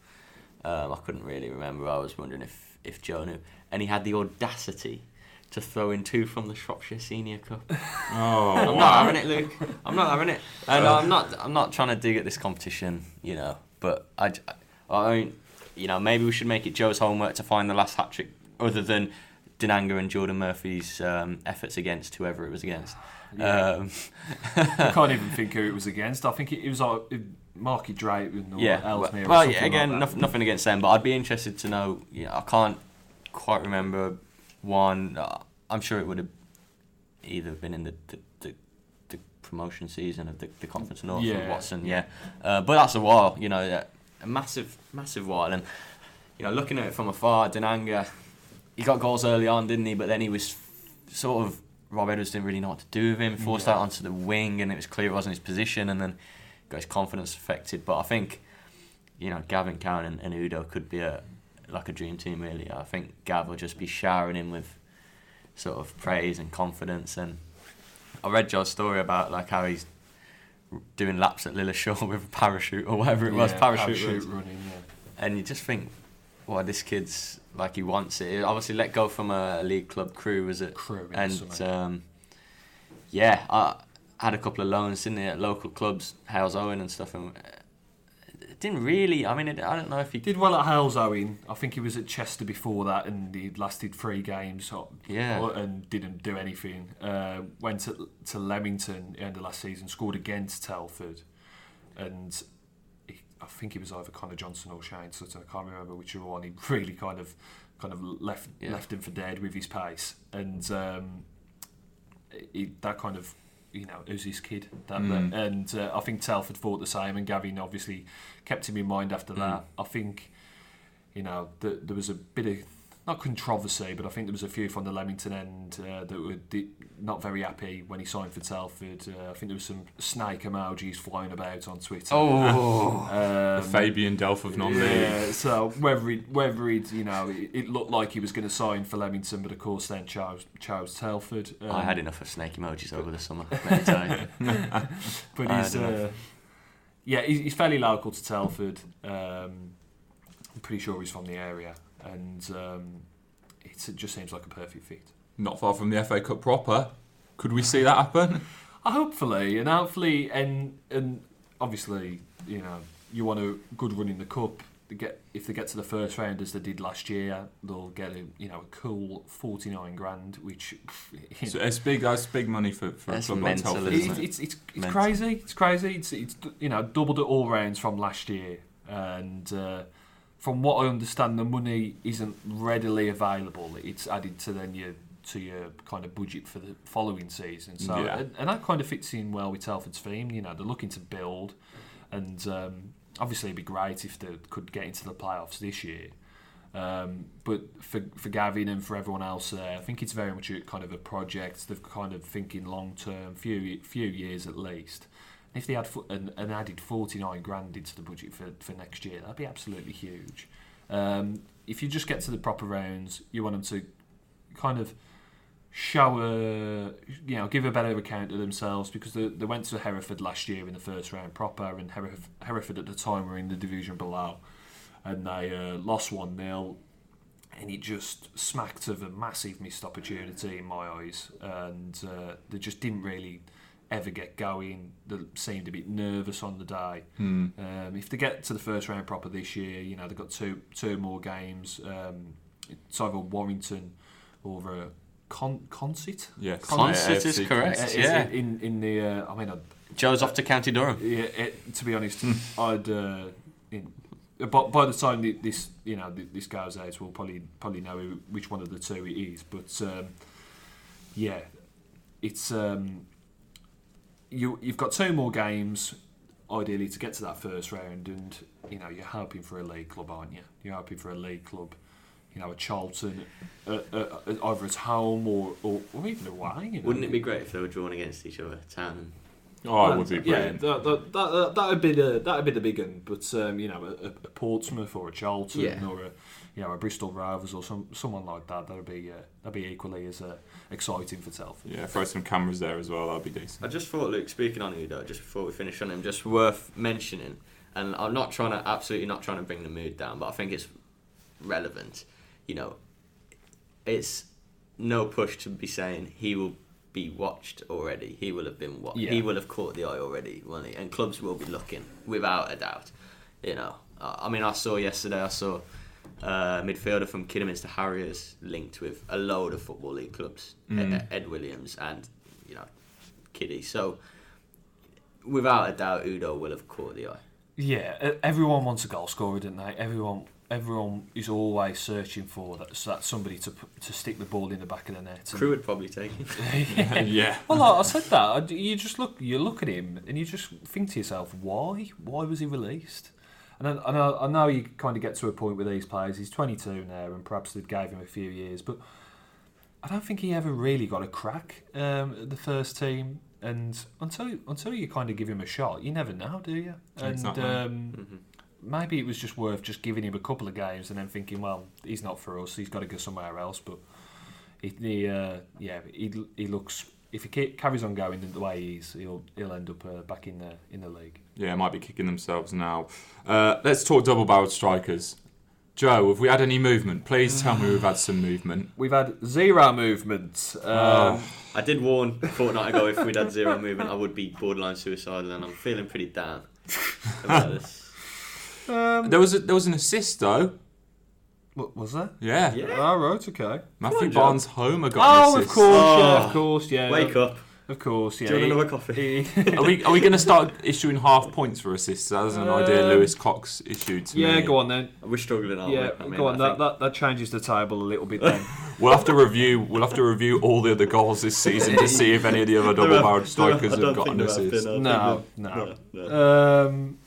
Um, I couldn't really remember. I was wondering if if Joe knew, and he had the audacity to throw in two from the Shropshire Senior Cup. Oh, I'm not having it, Luke. I'm not having it. And I'm not. I'm not trying to dig at this competition, you know. But I, I mean, you know, maybe we should make it Joe's homework to find the last hat trick, other than Dinanga and Jordan Murphy's um, efforts against whoever it was against. Yeah. Um, I can't even think who it was against. I think it, it was like Market Drayton or yeah. Well, Ellesmere. or well, yeah, again, like nothing, nothing against them, but I'd be interested to know. You know, I can't quite remember one. Uh, I'm sure it would have either been in the the, the, the promotion season of the, the Conference North Yeah, with Watson. Yeah, uh, but that's a while. You know, a massive massive while. And you know, looking at it from afar, Dinanga, he got goals early on, didn't he? But then he was sort of Rob Edwards didn't really know what to do with him. Forced Yeah. out onto the wing, and it was clear it wasn't his position. And then got his confidence affected. But I think you know Gavin Cowan and, and Udoh could be a like a dream team really. I think Gav will just be showering him with sort of praise and confidence. And I read Joe's story about like how he's doing laps at Lilleshall with a parachute or whatever it was, Yeah, parachute, runs. running. Yeah. And you just think, well, this kid's like he wants it. He obviously let go from a league club Crewe, was it? Crewe and um, yeah, I had a couple of loans in there at local clubs, Halesowen and stuff, and uh, it didn't really. I mean, it, I don't know if he Did well at Halesowen. I think he was at Chester before that, and he lasted three games. Yeah. and didn't do anything. Uh, went to, to Leamington end of last season, scored against Telford, and I think it was either Connor Johnson or Shane Sutton. I can't remember which one. He really kind of kind of left Yeah. left him for dead with his pace, and um, he, that kind of. You know, who's this kid? That, Mm. that- and uh, I think Telford thought the same, and Gavin obviously kept him in mind after that. I think, you know, th- there was a bit of not controversy, but I think there was a few from the Leamington end uh, that were di- not very happy when he signed for Telford. Uh, I think there was some snake emojis flying about on Twitter. Oh, um, the Fabian Delph of non-league. yeah, so whether he, whether he'd, you know, it, it looked like he was going to sign for Leamington, but of course then chose, chose Telford. Um, I had enough of snake emojis over the summer. Let me tell you. but he's uh, yeah, he's, he's fairly local to Telford. Um, I'm pretty sure he's from the area, and um, it's, it just seems like a perfect fit. Not far from the FA Cup proper. Could we see that happen? Uh, hopefully, and hopefully, and and obviously, you know, you want a good run in the cup. To get if they get to the first round as they did last year, they'll get a you know a cool forty nine grand, which you So it's big. That's big money for, for a That's club like mental, Telford. isn't Isn't it's, it? it's, it's, it's crazy. It's crazy. It's, it's you know doubled it all rounds from last year, and uh, from what I understand, the money isn't readily available. It's added to then your to your kind of budget for the following season. So Yeah. and, and that kind of fits in well with Telford's theme. You know, they're looking to build, and um, obviously it'd be great if they could get into the playoffs this year. Um, but for for Gavin and for everyone else there, I think it's very much a kind of a project. They're kind of thinking long term, few few years at least. If they had an, an added forty nine grand into the budget for, for next year, that'd be absolutely huge. Um, if you just get to the proper rounds, you want them to kind of show a you know give a better account of themselves because they, they went to Hereford last year in the first round proper and Heref- Hereford at the time were in the division below and they uh, lost 1 0 and it just smacked of a massive missed opportunity in my eyes and uh, they just didn't really ever get going they seemed a bit nervous on the day Hmm. um, if they get to the first round proper this year you know they've got two two more games um, it's either Warrington or uh, Con- Consett Yeah, Consett is correct. Consett. yeah. in in the uh, I mean, I, Joe's off to County Durham. yeah, it, to be honest, I'd uh, in, by, by the time this you know this goes out, we'll probably probably know which one of the two it is. But um, yeah, it's um, you you've got two more games ideally to get to that first round, and you know you're hoping for a league club, aren't you? You're hoping for a league club. You know, a Charlton, uh, uh, either at home or, or, or even away. You know? Wouldn't it be great if they were drawn against each other, Town Oh, it would be Yeah, that that that that would be the that would be the big one. But um, you know, a, a Portsmouth or a Charlton Yeah. or a you know a Bristol Rovers or some someone like that, that'd be uh, that'd be equally as uh, exciting for Telford. Yeah, throw some cameras there as well. That'd be decent. I just thought, Luke, speaking on Udoh, just before we finish on him, just worth mentioning, and I'm not trying to, absolutely not trying to bring the mood down, but I think it's relevant. You know, it's no push to be saying he will be watched already. He will have been watched. Yeah. He will have caught the eye already, won't he? And clubs will be looking, without a doubt. You know, I I mean, I saw yesterday, I saw uh, midfielder from Kidderminster Harriers linked with a load of football league clubs, Mm. Ed, Ed Williams and you know Kiddy. So without a doubt, Udoh will have caught the eye. Yeah, everyone wants a goal scorer, don't they? Everyone everyone is always searching for that, so that somebody to to stick the ball in the back of the net. And- Crewe would probably take him. yeah. Well, like I said that you just look, you look at him, and you just think to yourself, why? Why was he released? And I, I know, I know you kind of get to a point with these players. He's 22 now, and perhaps they gave him a few years, but I don't think he ever really got a crack um, at the first team. And until until you kind of give him a shot, you never know, do you? And Exactly. um, Mhm. maybe it was just worth just giving him a couple of games and then thinking, well, he's not for us. He's got to go somewhere else. But he, he uh, yeah, he, he looks. If he carries on going the way he's, is, he'll he'll end up uh, back in the in the league. Yeah, might be kicking themselves now. Uh, let's talk double barreled strikers. Joe, have we had any movement? Please tell me we've had some movement. We've had zero movement. Um, Oh. I did warn a fortnight ago if we'd had zero movement, I would be borderline suicidal, and I'm feeling pretty down about this. um, There was a, there was an assist though. what was that? Yeah, Yeah. Oh, right, okay. Matthew on, Joe. Barnes Homer got Oh, an of assist. course, yeah, Oh. of course, yeah. Wake up. Of course, yeah. Do you want another coffee? Are we are we going to start issuing half points for assists? That was an idea Um, Lewis Cox issued to me. yeah, go on then. We're struggling, aren't Yeah, we? I mean, go on. That, that that changes the table a little bit then. We'll have to review. We'll have to review all the other goals this season to see if any of the other double barreled strikers have don't got think an assist. been, I no, no. no. Um,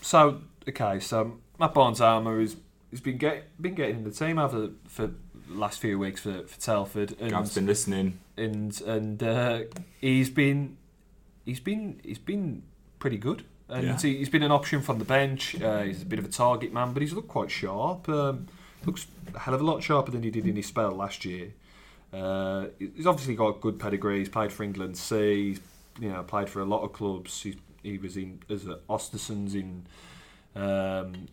so okay, so Matt Barnes Homer is has been get, been getting in the team over for the last few weeks for, for Telford, and Gav's been listening. and and uh, he's been he's been he's been pretty good. And Yeah. he, he's been an option from the bench. Uh, he's a bit of a target man, but he's looked quite sharp. Um, looks a hell of a lot sharper than he did in his spell last year. Uh, he's obviously got good pedigree. He's played for England C. He's you know played for a lot of clubs. He's, he was in as a Ostersund's in um,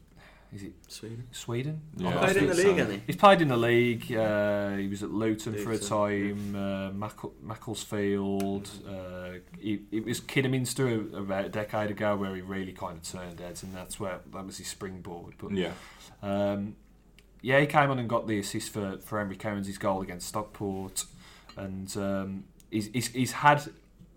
is it Sweden. Sweden? Yeah, Oh, Played in the league, hasn't he? He's played in the league. Uh, he was at Luton for a Luton, time. Uh, Mackle- Macclesfield. Uh, he, it was Kidderminster about a decade ago where he really kind of turned heads, and that's where that was his springboard. But Yeah, um, yeah, he came on and got the assist for for Henry Cohen's goal against Stockport, and um, he's, he's he's had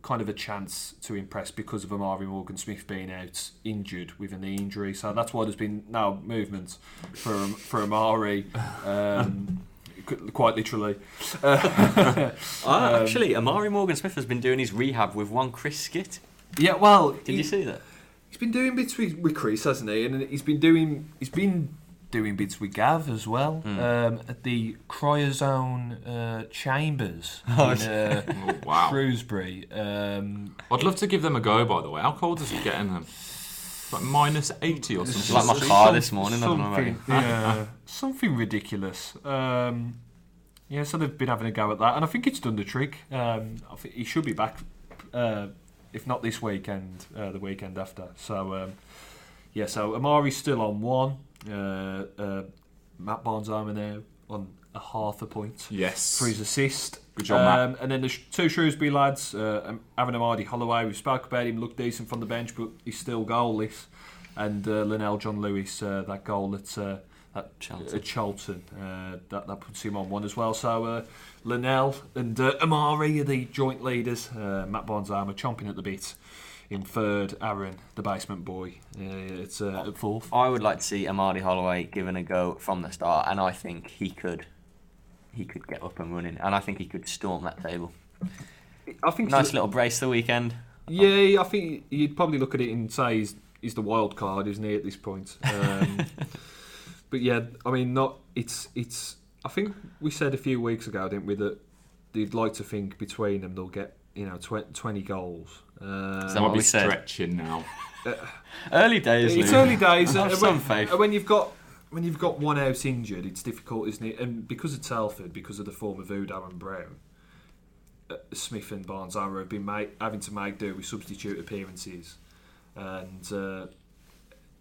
kind of a chance to impress because of Amari Morgan Smith being out injured with a knee injury. So that's why there's been now movement for for Amari. Um, Quite literally. Uh, Um, actually, Amari Morgan Smith has been doing his rehab with one Chris Skit. yeah, well, Did you see that? He's been doing bits with, with Chris, hasn't he? And he's been doing he's been doing bits with Gav as well Mm. um, at the Cryozone uh, Chambers in uh, Oh, wow. Shrewsbury. Um, I'd love to give them a go. By the way, how cold is it getting them? Like minus eighty or It's something. like my some- car this morning, I don't know about Something, yeah, something ridiculous. Um, yeah, so they've been having a go at that, and I think it's done the trick. Um, I think he should be back, uh, if not this weekend, uh, the weekend after. So, um, yeah, so Amari's still on one. Uh, uh, Matt Barnes Homer now on a half a point Yes. for his assist. Good job, Matt. um, And then the sh- two Shrewsbury lads, uh, um, Aaron Amadi Holloway, we spoke about him, looked decent from the bench, but he's still goalless. And uh, Lenell John Lewis, uh, that goal at, uh, at Charlton. at Charlton, uh, that, that puts him on one as well. So uh, Lenell and uh, Amari are the joint leaders. Uh, Matt Barnes Homer chomping at the bit. In third, Aaron, the basement boy. Uh, it's uh, at fourth. I would like to see Amadi Holloway given a go from the start, and I think he could. He could get up and running, and I think he could storm that table. I think Nice little brace the weekend. Yeah, I think you'd probably look at it and say he's, he's the wild card, isn't he, at this point? Um, but yeah, I mean, not it's it's. I think we said a few weeks ago, didn't we, that they'd like to think between them they'll get you know tw- twenty goals. Uh, Is That that might what be we said? stretching now. Early days. it's Lou. early days. Have and some when, faith. when you've got when you've got one out injured, it's difficult, isn't it? And because of Telford, because of the form of Udoh and Brown, uh, Smith and Barnes Homer have been make, having to make do with substitute appearances, and uh,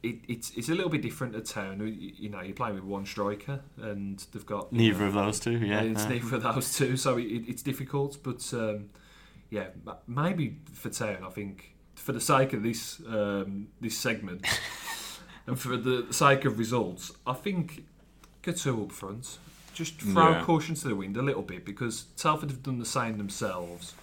it, it's it's a little bit different at town. You, you know, you're playing with one striker, and they've got Neither of those two. Yeah. it's uh, neither of those two, so it, it's difficult. But um, yeah, maybe for town, I think for the sake of this um, this segment and for the sake of results, I think get two up front. Just throw Yeah. caution to the wind a little bit because Telford have done the same themselves.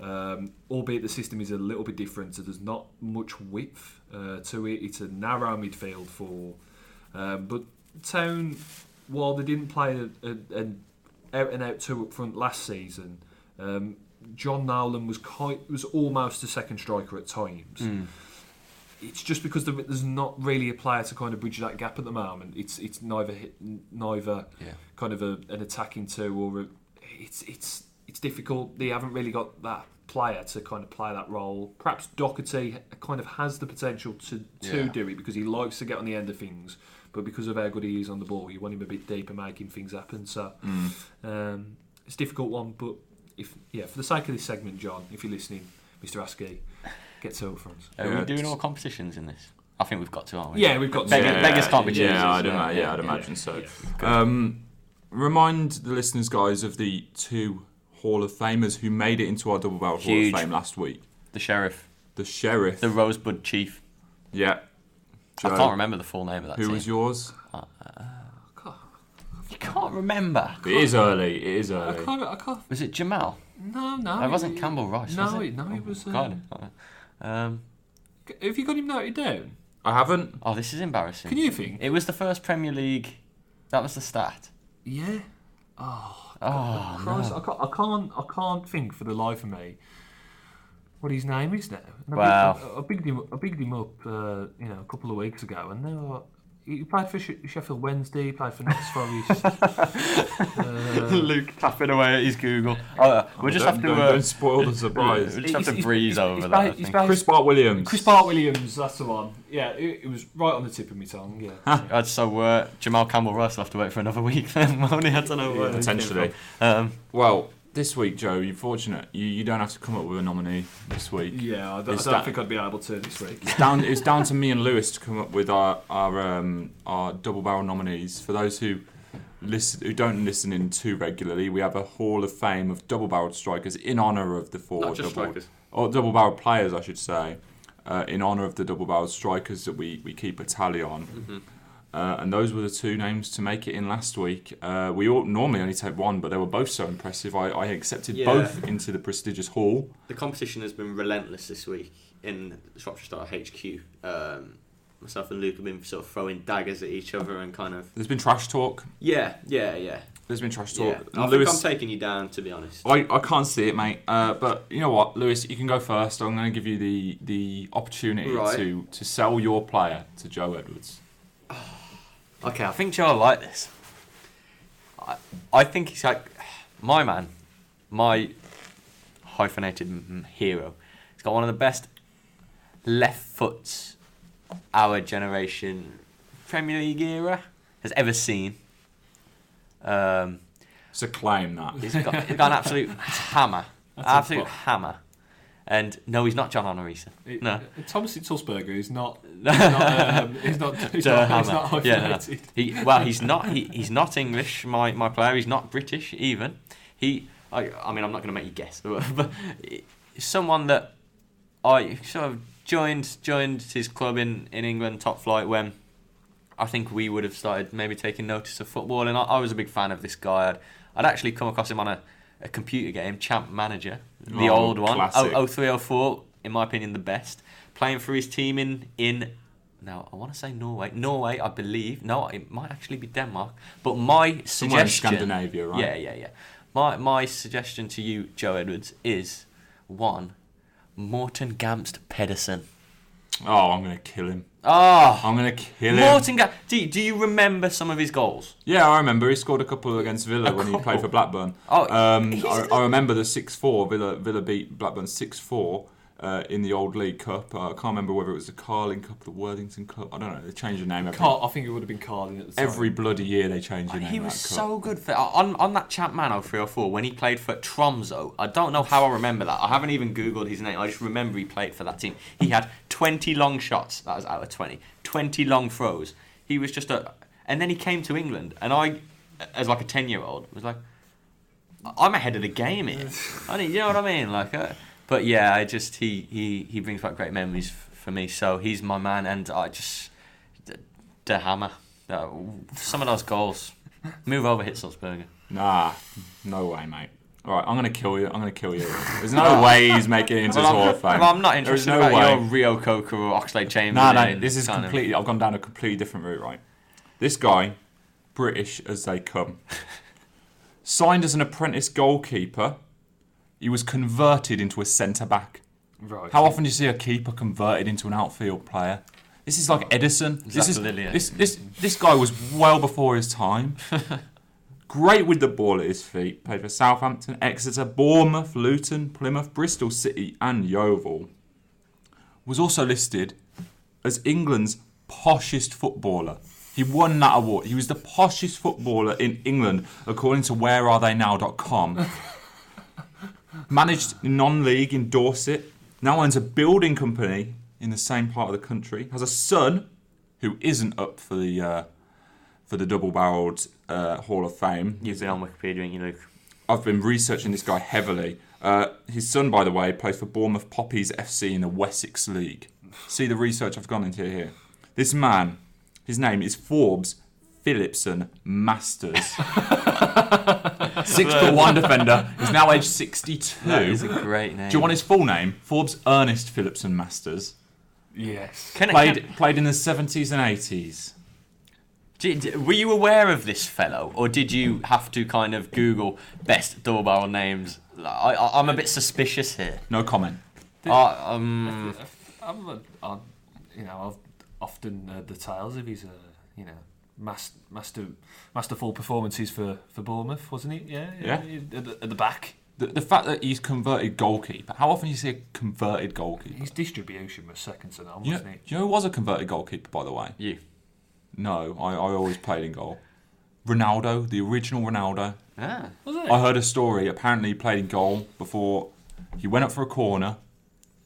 Um, albeit the system is a little bit different, so there's not much width uh, to it. It's a narrow midfield for, um, but Town, while they didn't play a, a, an out and out two up front last season, um, John Nolan was quite, was almost a second striker at times. Mm. It's just because there- there's not really a player to kind of bridge that gap at the moment. It's it's neither hit, neither Yeah. kind of a, an attacking two or a, it's it's it's difficult. They haven't really got that player to kind of play that role. Perhaps Docherty kind of has the potential to to Yeah. do it because he likes to get on the end of things, but because of how good he is on the ball, you want him a bit deeper, making things happen. So Mm. um, it's a difficult one, but if yeah, for the sake of this segment, John, if you're listening, Mr. Askey, get to up front. Are Yeah, we doing all competitions in this? I think we've got to, aren't we? Yeah, we've got to. Beggars- beggars can't be choosers, Yeah, I'd, yeah, ima- yeah, yeah, I'd yeah. imagine so. Yeah. Um, remind the listeners, guys, of the two Hall of Famers who made it into our Double Barrel Hall of Fame last week. The sheriff, The Sheriff. the Rosebud Chief. yeah. I can't remember the full name of that Who team. was yours? You can't remember. It is early. It is early. I can't. I can't. Was it Jamal? No, no. it wasn't Campbell Ryce. No, was it? it- no, it was, Oh, uh, God. Um, Have you got him noted down? I haven't. oh, this is embarrassing. Can you think? It was the first Premier League. That was the stat. Yeah. Oh, Christ, no. I, can't, I can't. I can't think for the life of me what his name is now. And I Wow. bigged- I, I bigged him. I bigged him up. Uh, you know, a couple of weeks ago, and now he played for Sheffield Wednesday. He played for Notts Forest. uh, Luke tapping away at his Google. Oh, uh, we'll just have to. Don't, Uh, don't spoil the surprise. we'll just have to He's- breeze he's- over he's that. ba- I think. Chris Bart Williams. Chris Bart Williams. That's the one. Yeah, it, it was right on the tip of my tongue. Yeah. Uh, so uh, Jamal Campbell Ryce will have to wait for another week then. Only I don't know where this came Potentially. Um, Well, this week, Joe, you're fortunate. You, you don't have to come up with a nominee this week. Yeah, I don't, It's I don't that- think I'd be able to this week. It's down, it's down to me and Lewis to come up with our our, um, our double barrel nominees. For those who listen, who don't listen in too regularly, we have a Hall of Fame of double barreled strikers in honour of the four Not double, strikers. or double barrel players, I should say, uh, in honour of the double barreled strikers that we, we keep a tally on. Mm-hmm. Uh, and those were the two names to make it in last week. Uh, we all, normally only take one, but they were both so impressive. I, I accepted Yeah. both into the prestigious hall. The competition has been relentless this week in Shropshire Star HQ. Um, myself and Luke have been sort of throwing daggers at each other and kind of. There's been trash talk. Yeah, yeah, yeah. There's been trash yeah. talk. I Lewis, think I'm taking you down, to be honest. I, I can't see it, mate. Uh, but you know what, Lewis, you can go first. I'm going to give you the the opportunity Right. to to sell your player to Joe Edwards. Okay, I think Joe like this. I, I think he's like my man, my hyphenated hero. He's got one of the best left foots our generation Premier League era has ever seen. Um, It's a claim that. he's got, he's got an absolute hammer, That's absolute hammer. And no, he's not John Arne Riise. It- No. uh, Thomas Hitzlsperger is not. He's not. Um, he's not. He's not, he's not Yeah, no. He well, he's not. He, he's not English. My my player. He's not British even. He. I. I mean, I'm not going to make you guess, but, but someone that I sort of joined joined his club in in England, top flight, when I think we would have started maybe taking notice of football, and I, I was a big fan of this guy. I'd, I'd actually come across him on a, a computer game, Champ Manager, the Oh, old one, oh, classic. oh, 0304, in my opinion, the best. Playing for his team in in now I want to say Norway, Norway, I believe. No, it might actually be Denmark. But my Somewhere in suggestion, Scandinavia, right? yeah, yeah, yeah. My my suggestion to you, Joe Edwards, is one, Morten Gamst Pedersen. Oh, I'm going to kill him. Ah, I'm going to kill him. Morten Gamst. Do you, do you remember some of his goals? Yeah, I remember. He scored a couple against Villa A when he played for Blackburn. Oh, Um, I, I remember the 6 4. Villa, Villa beat Blackburn 6 4 uh, in the old League Cup. Uh, I can't remember whether it was the Carling Cup or the Worthington Cup. I don't know. They changed the name every, Car- I think it would have been Carling at the time. every bloody year. They change the name He was that cup. so good for on on that Champ Man 0304 when he played for Tromso. I don't know how I remember that. I haven't even googled his name. I just remember he played for that team. He had 20 long shots. That was out of 20. 20 long throws. He was just a and then he came to England and I as like a 10 year old was like I'm ahead of the game here. I mean, you know what I mean? Like uh, but yeah, I just he he he brings back great memories f- for me. So he's my man and I just the, the hammer. Uh, some of those goals. Move over Hitzlsperger. Nah, no way, mate. All right, I'm gonna kill you. I'm gonna kill you. There's no way he's making it into Well, Hall I'm, of Fame. well, I'm not interested no about way. your Rio Coca or Oxlade Chamberlain. No, no, this is kind of- completely. I've gone down a completely different route, right? This guy, British as they come, signed as an apprentice goalkeeper. He was converted into a centre back. Right. How often do you see a keeper converted into an outfield player? This is like Ederson. This is this this this guy was well before his time. Great with the ball at his feet. Played for Southampton, Exeter, Bournemouth, Luton, Plymouth, Bristol City, and Yeovil. Was also listed as England's poshest footballer. He won that award. He was the poshest footballer in England, according to WhereAreTheyNow.com. Managed non-league in Dorset. Now owns a building company in the same part of the country. Has a son who isn't up for the uh, for the double-barreled uh, Hall of Fame. You've been on Wikipedia, ain't you, Luke? I've been researching this guy heavily. Uh, his son, by the way, plays for Bournemouth Poppies FC in the Wessex League. See the research I've gone into here. This man, his name is Forbes Phillipson Masters. Six foot one defender. He's now aged 62. That is a great name. Do you want his full name? Forbes Ernest Phillipson Masters. Yes. Can, Played can, played in the 70s and 80s. did, were you aware of this fellow, or did you have to kind of Google best double barrel names? I, I, I'm a bit suspicious here. No comment. Uh, um, I'm, a, I'm, you know, I've often heard the tales of his, uh, you know, mas- master, masterful performances for, for Bournemouth, wasn't he? Yeah, Yeah. At the, at the back, The, the fact that he's converted goalkeeper. How often do you see a converted goalkeeper? his distribution was second to none, You know, wasn't he? you know who was a converted goalkeeper, by the way? you. No, I, I always played in goal. Ronaldo, the original Ronaldo. Ah. Was it? I heard a story. Apparently, he played in goal before he went up for a corner,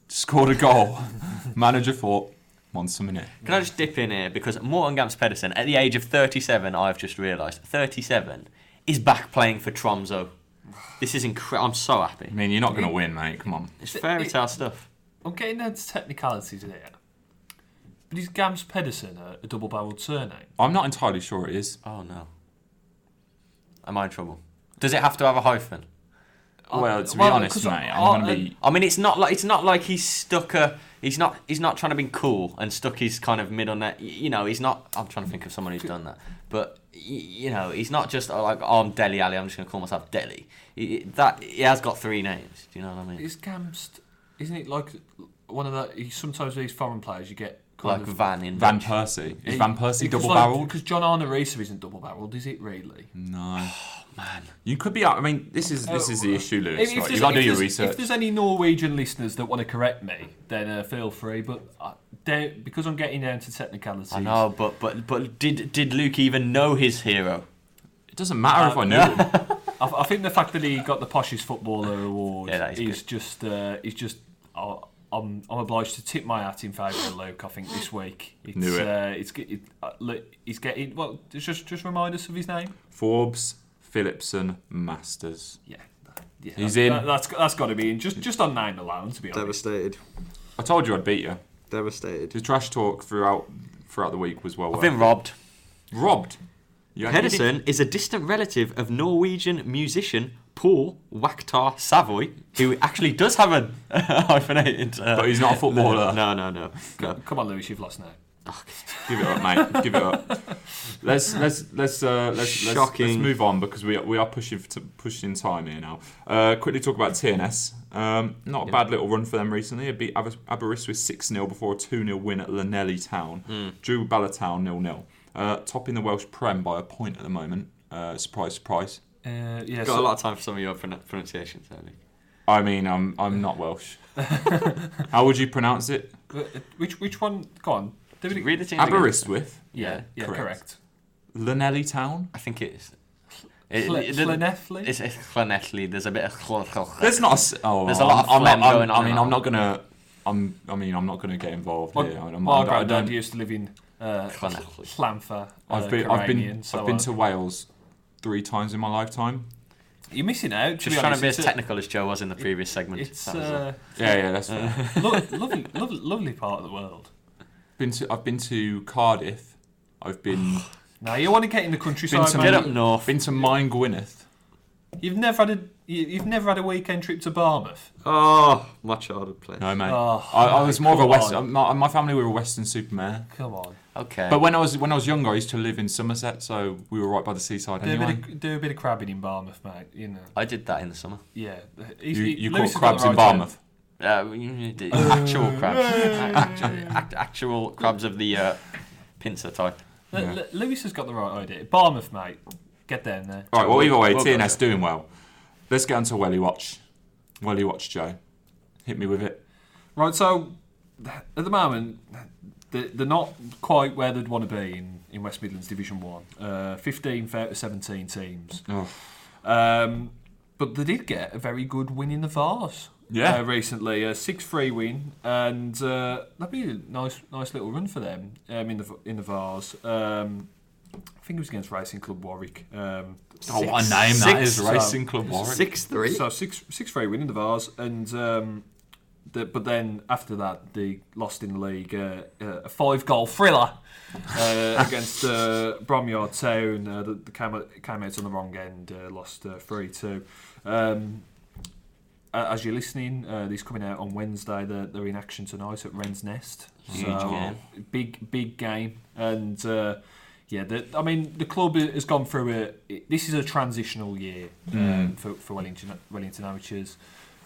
scored a goal. Manager thought, once a minute. Can I just dip in here because Morten Gamst Pedersen, at the age of 37, I've just realised 37 is back playing for Tromso. This is incredible. I'm so happy. I mean, you're not going to win, mate. Come on. It's fairy tale stuff. I'm getting into technicalities here. But is Gamst Pedersen a, a double-barreled surname? I'm not entirely sure it is. Oh no. Am I in trouble? Does it have to have a hyphen? Well, to be well, honest, 'cause mate, I- I'm gonna be. I mean, it's not like it's not like he's stuck a. He's not. He's not trying to be cool and stuck his kind of middle net. y- You know, he's not. I'm trying to think of someone who's done that. But you know, he's not just uh, like oh, I'm Dele Alli. I'm just going to call myself Dele. He, that he has got three names. Do you know what I mean? Is Gamst? isn't it like one of the? Sometimes these foreign players you get kind Like of Van in Van Dutch. Persie. Is Van Persie double like, barreled? Because John Arne Riise isn't double barreled, is it really? No. man. You could be. I mean, this is this is the issue, Lewis. If, if right? there's- You got to do your research. If there's any Norwegian listeners that want to correct me, then uh, feel free. But uh, down, because I'm getting down to technicalities, I know, but but but did did Luke even know his hero? It doesn't matter if I knew Um, him. I, I think the fact that he got the poshest footballer award Yeah, that is is just uh, is just. Uh, I'm, I'm obliged to tip my hat in favour of Luke. I think this week it's Knew it. Uh, it's it, uh, look, he's getting well. Just just remind us of his name. Forbes Phillipson Masters. Yeah, yeah. He's that- in. that- that's that's got to be in. Just just on nine alone, to be honest. Devastated. I told you I'd beat you. Devastated. The trash talk throughout throughout the week was well I've worth been it. robbed. robbed. You had- Pedersen is a distant relative of Norwegian musician Paul Waaktaar Savoy, who actually does have a hyphenated. Uh, But he's not a footballer. No, no, no. no. Come on, Lewis, you've lost now. Give it up, mate. Give it up. Let's let's let's uh, let's, let's let's move on because we are, we are pushing to pushing time here now. Uh, quickly talk about TNS. Um, not a bad little run for them recently. It beat Aber- Aberystwyth six 0 before a two 0 win at Llanelli Town. Drew Bala Town nil 0 uh, Topping the Welsh Prem by a point at the moment. Uh, surprise, surprise. Uh, yeah, Got so- a lot of time for some of your pron- pronunciations, Tony. I mean, I'm I'm not Welsh. How would you pronounce it? uh, which which one? Go on. Do it again. Read the teams again. Aberystwyth, Yeah, yeah, correct. correct. Llanelli Town. I think it is. It, Cle- it- Llanelli? It's, it's Llanelli. There's a bit of. There's not. A, s- oh, There's a lot of I'm, I'm phlegm not, I'm- going on I mean, I'm not gonna. I'm. I mean, I'm not gonna get involved My, here. I'm, my I, I granddad don't. used to live in uh, Llanelli. Llanfa. I've uh, been. I've been. So, I've been to Wales three times in my lifetime. You're missing out. Just be trying honest. to be as technical as Joe was in the previous segment. It's That was all. uh, Yeah, yeah, that's fair. lo- lovely, lovely, lovely part of the world. Been to. I've been to Cardiff. I've been. Now you want to get in the been countryside, to. Get up north. been to Mine Gwyneth. You've never had a you- you've never had a weekend trip to Barmouth. Oh, my childhood place. No, mate. Oh, I, I was more of a come West. on. My, my family were a Weston-super-Mare. Come on. Okay. But when I was when I was younger, I used to live in Somerset, so we were right by the seaside Do a, anyway. bit of, do a bit of crabbing in Barmouth, mate. You know. I did that in the summer. Yeah. You, he- you Lewis caught has got crabs the in right term. Barmouth. Uh, you actual crabs. Actual, act- actual crabs of the uh, pincer type. L- Yeah. L- Lewis has got the right idea. Barmouth, mate. Get down there. All right. Well, either way, Well done. TNS doing well. Let's get on to Welly Watch. Welly Watch, Joe. Hit me with it. Right, so at the moment, they're, they're not quite where they'd want to be in, in West Midlands Division 1. Uh, 15th out of 17 teams. Oh. Um, but they did get a very good win in the Vase. Yeah. Uh, recently, a six-three win, and uh, that'd be a nice, nice little run for them um, in the in the Vase. Um, I think it was against Racing Club Warwick. Um, Oh, what a name that six, is! so- Racing Club Warwick. Six three. So six six three win in the Vase, and um, the, but then after that they lost in the league. Uh, uh, a five goal thriller uh, against uh, Bromyard Town. Uh, the, the came, came out on the wrong end. Uh, lost three two. Um, a- as you're listening, uh, these coming out on Wednesday. They're, they're in action tonight at Wren's Nest. Huge so, game. Big big game, and uh, yeah, the, I mean the club has gone through a. it- This is a transitional year um, for for Wellington Wellington Amateurs.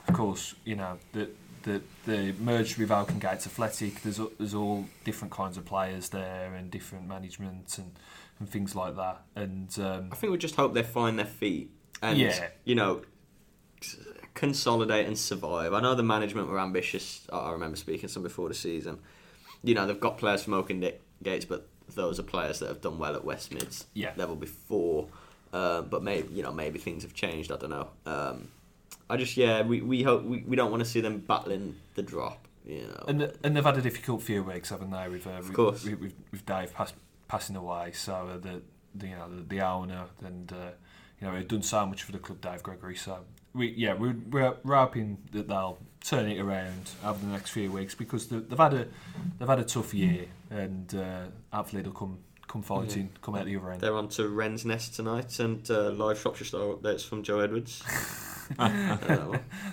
Of course, you know the the the merged with Oakengates Athletic. There's there's all different kinds of players there and different management and, and things like that. And um, I think we just hope they find their feet and Yeah. you know s- consolidate and survive. I know the management were ambitious. I I remember speaking to them before the season. You know they've got players from Oaken Gates, but those are players that have done well at West Mids Yeah. level before. Um, but maybe you know maybe things have changed. I don't know. Um, I just yeah we, we hope we, we don't want to see them battling the drop. You know. And and they've had a difficult few weeks, haven't they? With uh, with, course. with, with, with Dave pass, passing away, so uh, the, the you know the, the owner and uh, you know he'd done so much for the club, Dave Gregory. So we yeah we we're, we're hoping that they'll turn it around over the next few weeks because they, they've had a they've had a tough year and uh, hopefully they'll come come fighting, come out the other end. They're on to Wren's Nest tonight and uh, live Shropshire style updates from Joe Edwards.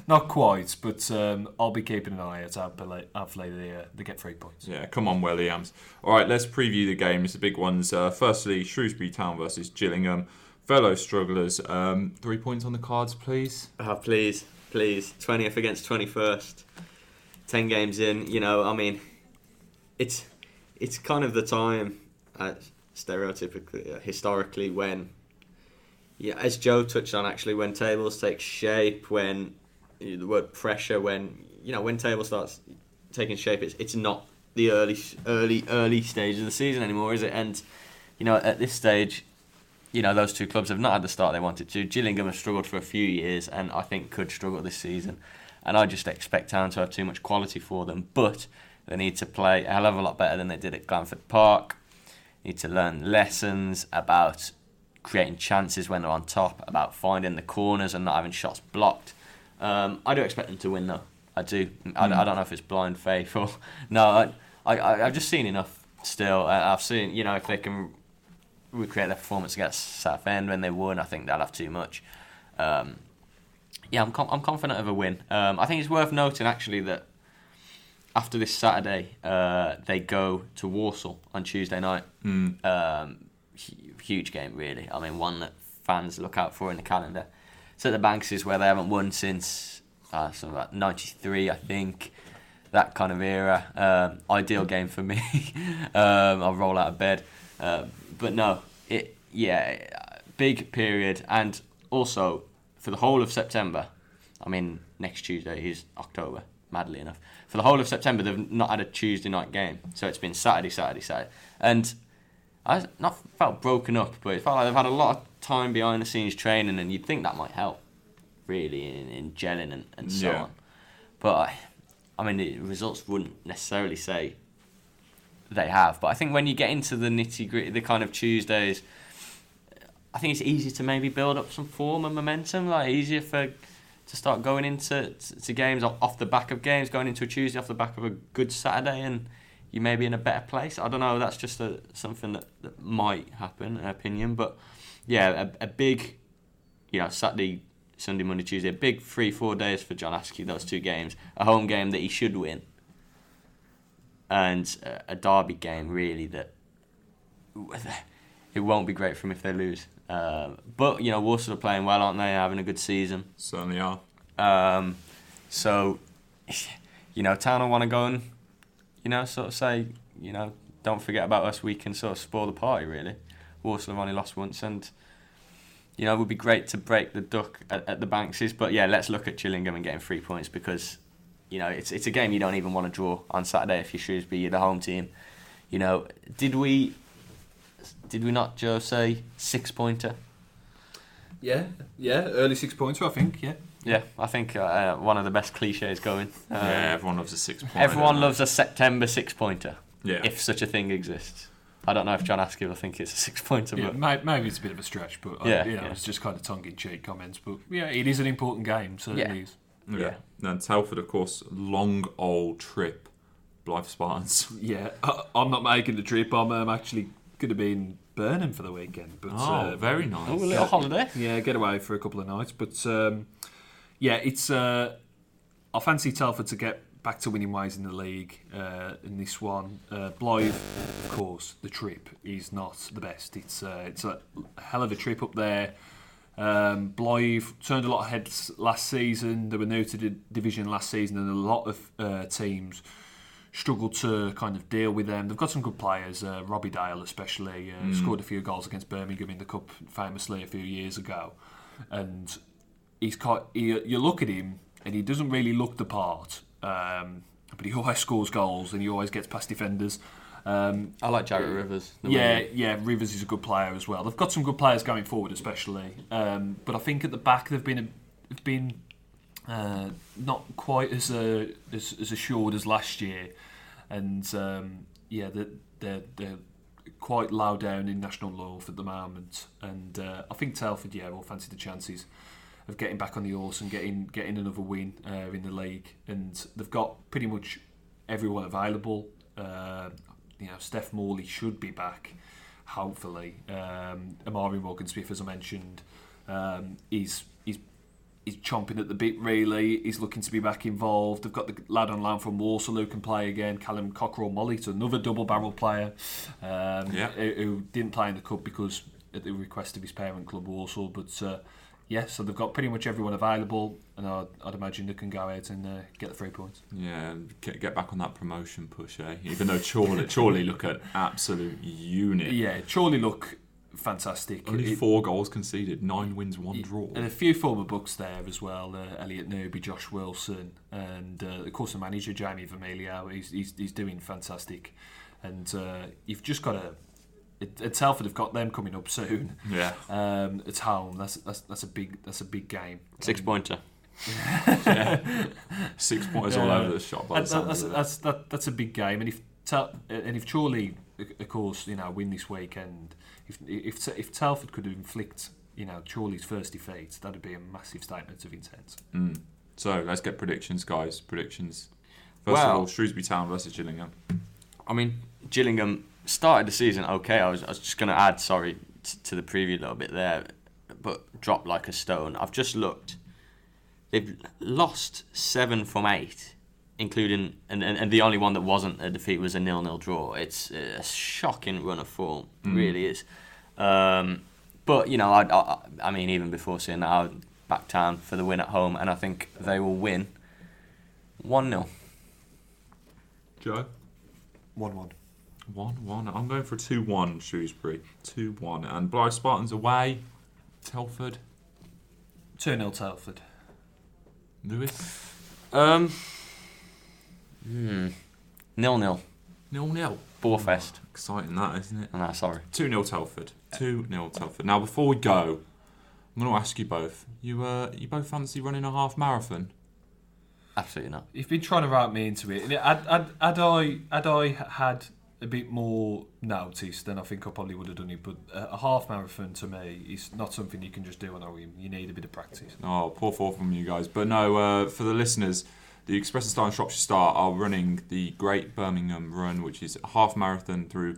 Not quite, but um, I'll be keeping an eye out. Hopefully, hopefully they uh, they get three points. Yeah, come on, Williams. All right, let's preview the games, the big ones. Uh, firstly, Shrewsbury Town versus Gillingham. Fellow strugglers. Um, three points on the cards, please. Oh, please, please. 20th against 21st. 10 games in, you know, I mean, it's it's kind of the time, uh, stereotypically, uh, historically, when, yeah, as Joe touched on, actually, when tables take shape, when you know, the word pressure, when, you know, when table starts taking shape, it's, it's not the early, early, early stage of the season anymore, is it? And, you know, at this stage, you know, those two clubs have not had the start they wanted to. Gillingham have struggled for a few years and I think could struggle this season. And I just expect Town to have too much quality for them. But they need to play a hell of a lot better than they did at Glanford Park. Need to learn lessons about creating chances when they're on top, about finding the corners and not having shots blocked. Um, I do expect them to win though. I do. I, I don't know if it's blind faith or no. I, I I've just seen enough still. I've seen you know if they can recreate their performance against Southend when they won. I think they'll have too much. Um, yeah, I'm com- I'm confident of a win. Um, I think it's worth noting actually that after this Saturday, uh, they go to Walsall on Tuesday night. Mm. Um, hu- huge game, really. I mean, one that fans look out for in the calendar. So the Banks is where they haven't won since uh, something like '93, I think. That kind of era. Um, ideal game for me. um, I'll roll out of bed. Uh, but no, it yeah, big period, and also for the whole of September. I mean, next Tuesday is October. Madly enough, for the whole of September they've not had a Tuesday night game, so it's been Saturday, Saturday, Saturday, and I not felt broken up, but it felt like they've had a lot of time behind the scenes training, and you'd think that might help, really, in, in gelling and, and so Yeah. on. But I, I mean, the results wouldn't necessarily say they have. But I think when you get into the nitty gritty, the kind of Tuesdays, I think it's easy to maybe build up some form and momentum. Like easier for to start going into to, games off, off the back of games, going into a Tuesday off the back of a good Saturday, and you may be in a better place. I don't know. That's just a, something that, that might happen, an opinion. But yeah, a, a big, you know, Saturday, Sunday, Monday, Tuesday, a big three, four days for John Askey, those two games. A home game that he should win. And a, a derby game, really, that it won't be great for them if they lose. Uh, but you know, Walsall are playing well, aren't they? Having a good season. Certainly are. Um, so, you know, Town will want to go and, you know, sort of say, you know, don't forget about us. We can sort of spoil the party, really. Walsall have only lost once, and you know, it would be great to break the duck at, at the Bankses. But yeah, let's look at Gillingham and getting three points because, you know, it's it's a game you don't even want to draw on Saturday if you're Shrewsbury, you're the home team. You know, did we did we not, Joe, say six pointer? Yeah, yeah, early six pointer, I think. Yeah. Yeah, I think uh, one of the best cliches going. Um, yeah, everyone loves a six pointer. Everyone loves a September six pointer, Yeah. if such a thing exists. I don't know if John Askey will think it's a six pointer, Yeah, but may, maybe it's a bit of a stretch, but uh, Yeah, you know, yeah. it's just kind of tongue-in-cheek comments. But yeah, it is an important game, certainly Yeah. is. Yeah. yeah. Then Telford, of course, long old trip. Blyth Spartans. Yeah, I, I'm not making the trip. I'm um, actually going to be in Burnham for the weekend. But Oh, uh, very nice. oh, a little holiday. Yeah, get away for a couple of nights. But um, yeah, it's. Uh, I fancy Telford to get back to winning ways in the league uh, in this one. Uh, Blyth, of course, the trip is not the best. It's uh, it's a hell of a trip up there. Um, Blyth turned a lot of heads last season. They were new to the division last season, and a lot of uh, teams struggled to kind of deal with them. They've got some good players. Uh, Robbie Dale, especially, uh, scored a few goals against Birmingham in the cup famously a few years ago, and he's quite. He, you look at him, and he doesn't really look the part, um, but he always scores goals and he always gets past defenders. Um, I like Jarrett Rivers. the way yeah, yeah. Rivers is a good player as well. They've got some good players going forward, especially. Um, but I think at the back they've been a, they've been uh, not quite as, uh, as as assured as last year, and um, yeah, they're, they're they're quite low down in national north at the moment. And uh, I think Telford, yeah, will fancy the chances of getting back on the horse and getting getting another win uh, in the league. And they've got pretty much everyone available. Uh, you know, Steph Morley should be back, hopefully. Um, Amari Morgan Smith, as I mentioned, um, he's he's he's chomping at the bit. Really, he's looking to be back involved. They've got the lad on loan from Walsall who can play again. Callum Cockerill-Mollett, to another double barrel player, um, Yeah. who, who didn't play in the cup because at the request of his parent club Walsall, but. Uh, yeah, so they've got pretty much everyone available, and I'd, I'd imagine they can go out and uh, get the three points. Yeah, and get, get back on that promotion push, eh? Even though Chorley, Chorley look at absolute unit. Yeah, Chorley look fantastic. Only It- four goals conceded, nine wins, one draw. And a few former Bucks there as well. Uh, Elliot Newby, Josh Wilson, and uh, of course the manager Jamie Vermiglio. He's, he's, he's doing fantastic. And uh, you've just got to. At Telford have got them coming up soon. Yeah, Um, at home, that's that's that's a big that's a big game. Six pointer. six pointers all over the shop. By the That, that's, that's, that, that's a big game, and if Tel- and if Chorley, of course, you know, win this weekend, if if if Telford could inflict, you know, Chorley's first defeat, that'd be a massive statement of intent. Mm. So let's get predictions, guys. Predictions. First of all, Shrewsbury Town versus Gillingham. I mean, Gillingham started the season okay. I was, I was just going to add, sorry, t- to the preview a little bit there, but dropped like a stone. I've just looked. They've lost seven from eight, including, and, and, and the only one that wasn't a defeat was a nil-nil draw. It's a shocking run of form, Mm. really is. Um, but, you know, I, I, I mean, even before seeing that, I would back town for the win at home, and I think they will win 1 0. Joe. One-one. One one. I'm going for two one Shrewsbury. Two one. And Blyth Spartans away. Telford. Two 0 Telford. Lewis. Um, hmm, nil nil. Nil nil. Borefest. Exciting that, isn't it? Nah, sorry. Two 0 Telford. Two 0 Telford. Now before we go, I'm going to ask you both. You uh, you both fancy running a half marathon? Absolutely not. You've been trying to write me into it. And had, had, had I had I had a bit more notice, than I think I probably would have done it. But a, half marathon to me is not something you can just do on a whim. You need a bit of practice. Oh, poor fall from you guys. But no, uh, for the listeners, the Express and Star and Shropshire Star are running the Great Birmingham Run, which is a half marathon through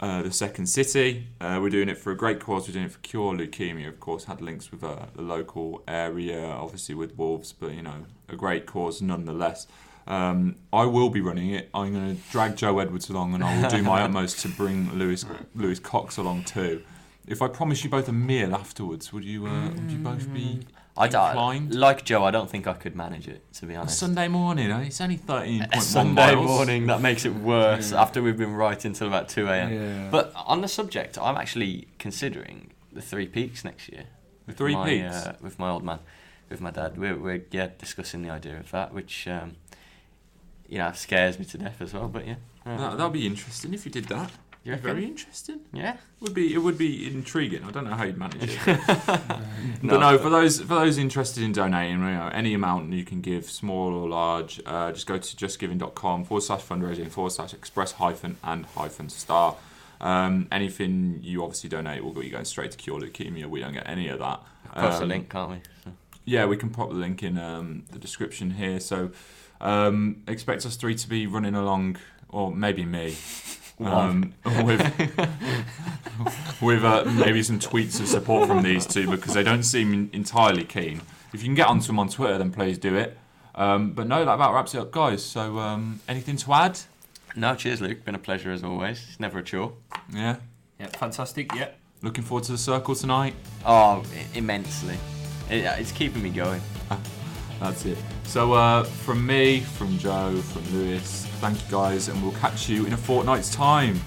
uh, the second city. Uh, we're doing it for a great cause. We're doing it for Cure Leukemia, of course. Had links with uh, the local area, obviously with Wolves, but you know, a great cause nonetheless. Um, I will be running it. I'm going to drag Joe Edwards along, and I will do my utmost to bring Lewis Lewis Cox along too. If I promise you both a meal afterwards, would you uh, would you both be I don't, inclined? like Joe, I don't think I could manage it, to be A honest. Sunday morning, eh? it's only thirteen A point one Sunday miles. morning, that makes it worse Yeah. after we've been writing till about 2 a.m. Yeah. But on the subject, I'm actually considering the Three Peaks next year. The Three my, Peaks? Uh, with my old man, with my dad. We're, we're yeah, discussing the idea of that, which, um, you know, scares me to death as well, but yeah. That that'd be interesting if you did that. you reckon? Very interesting. Yeah. Would be it would be intriguing. I don't know how you'd manage it. No, but no, for those for those interested in donating, you know, any amount you can give, small or large, uh, just go to justgiving.com forward slash fundraising forward slash express hyphen and hyphen star. Um, anything you obviously donate will get you going straight to cure leukemia. We don't get any of that. Post a Um, link, can't we? So. Yeah, we can pop the link in um, the description here. So um, expect us three to be running along, or maybe me, um, with with uh, maybe some tweets of support from these two because they don't seem entirely keen. If you can get onto them on Twitter, then please do it. Um, but no, that about wraps it up, guys. So um, anything to add? No, cheers, Luke. Been a pleasure as always. It's never a chore. Yeah. yeah, fantastic. Yeah. Looking forward to the circle tonight. Oh, i- immensely. It, it's keeping me going. That's it. So uh, from me, from Joe, from Lewis, thank you guys, and we'll catch you in a fortnight's time.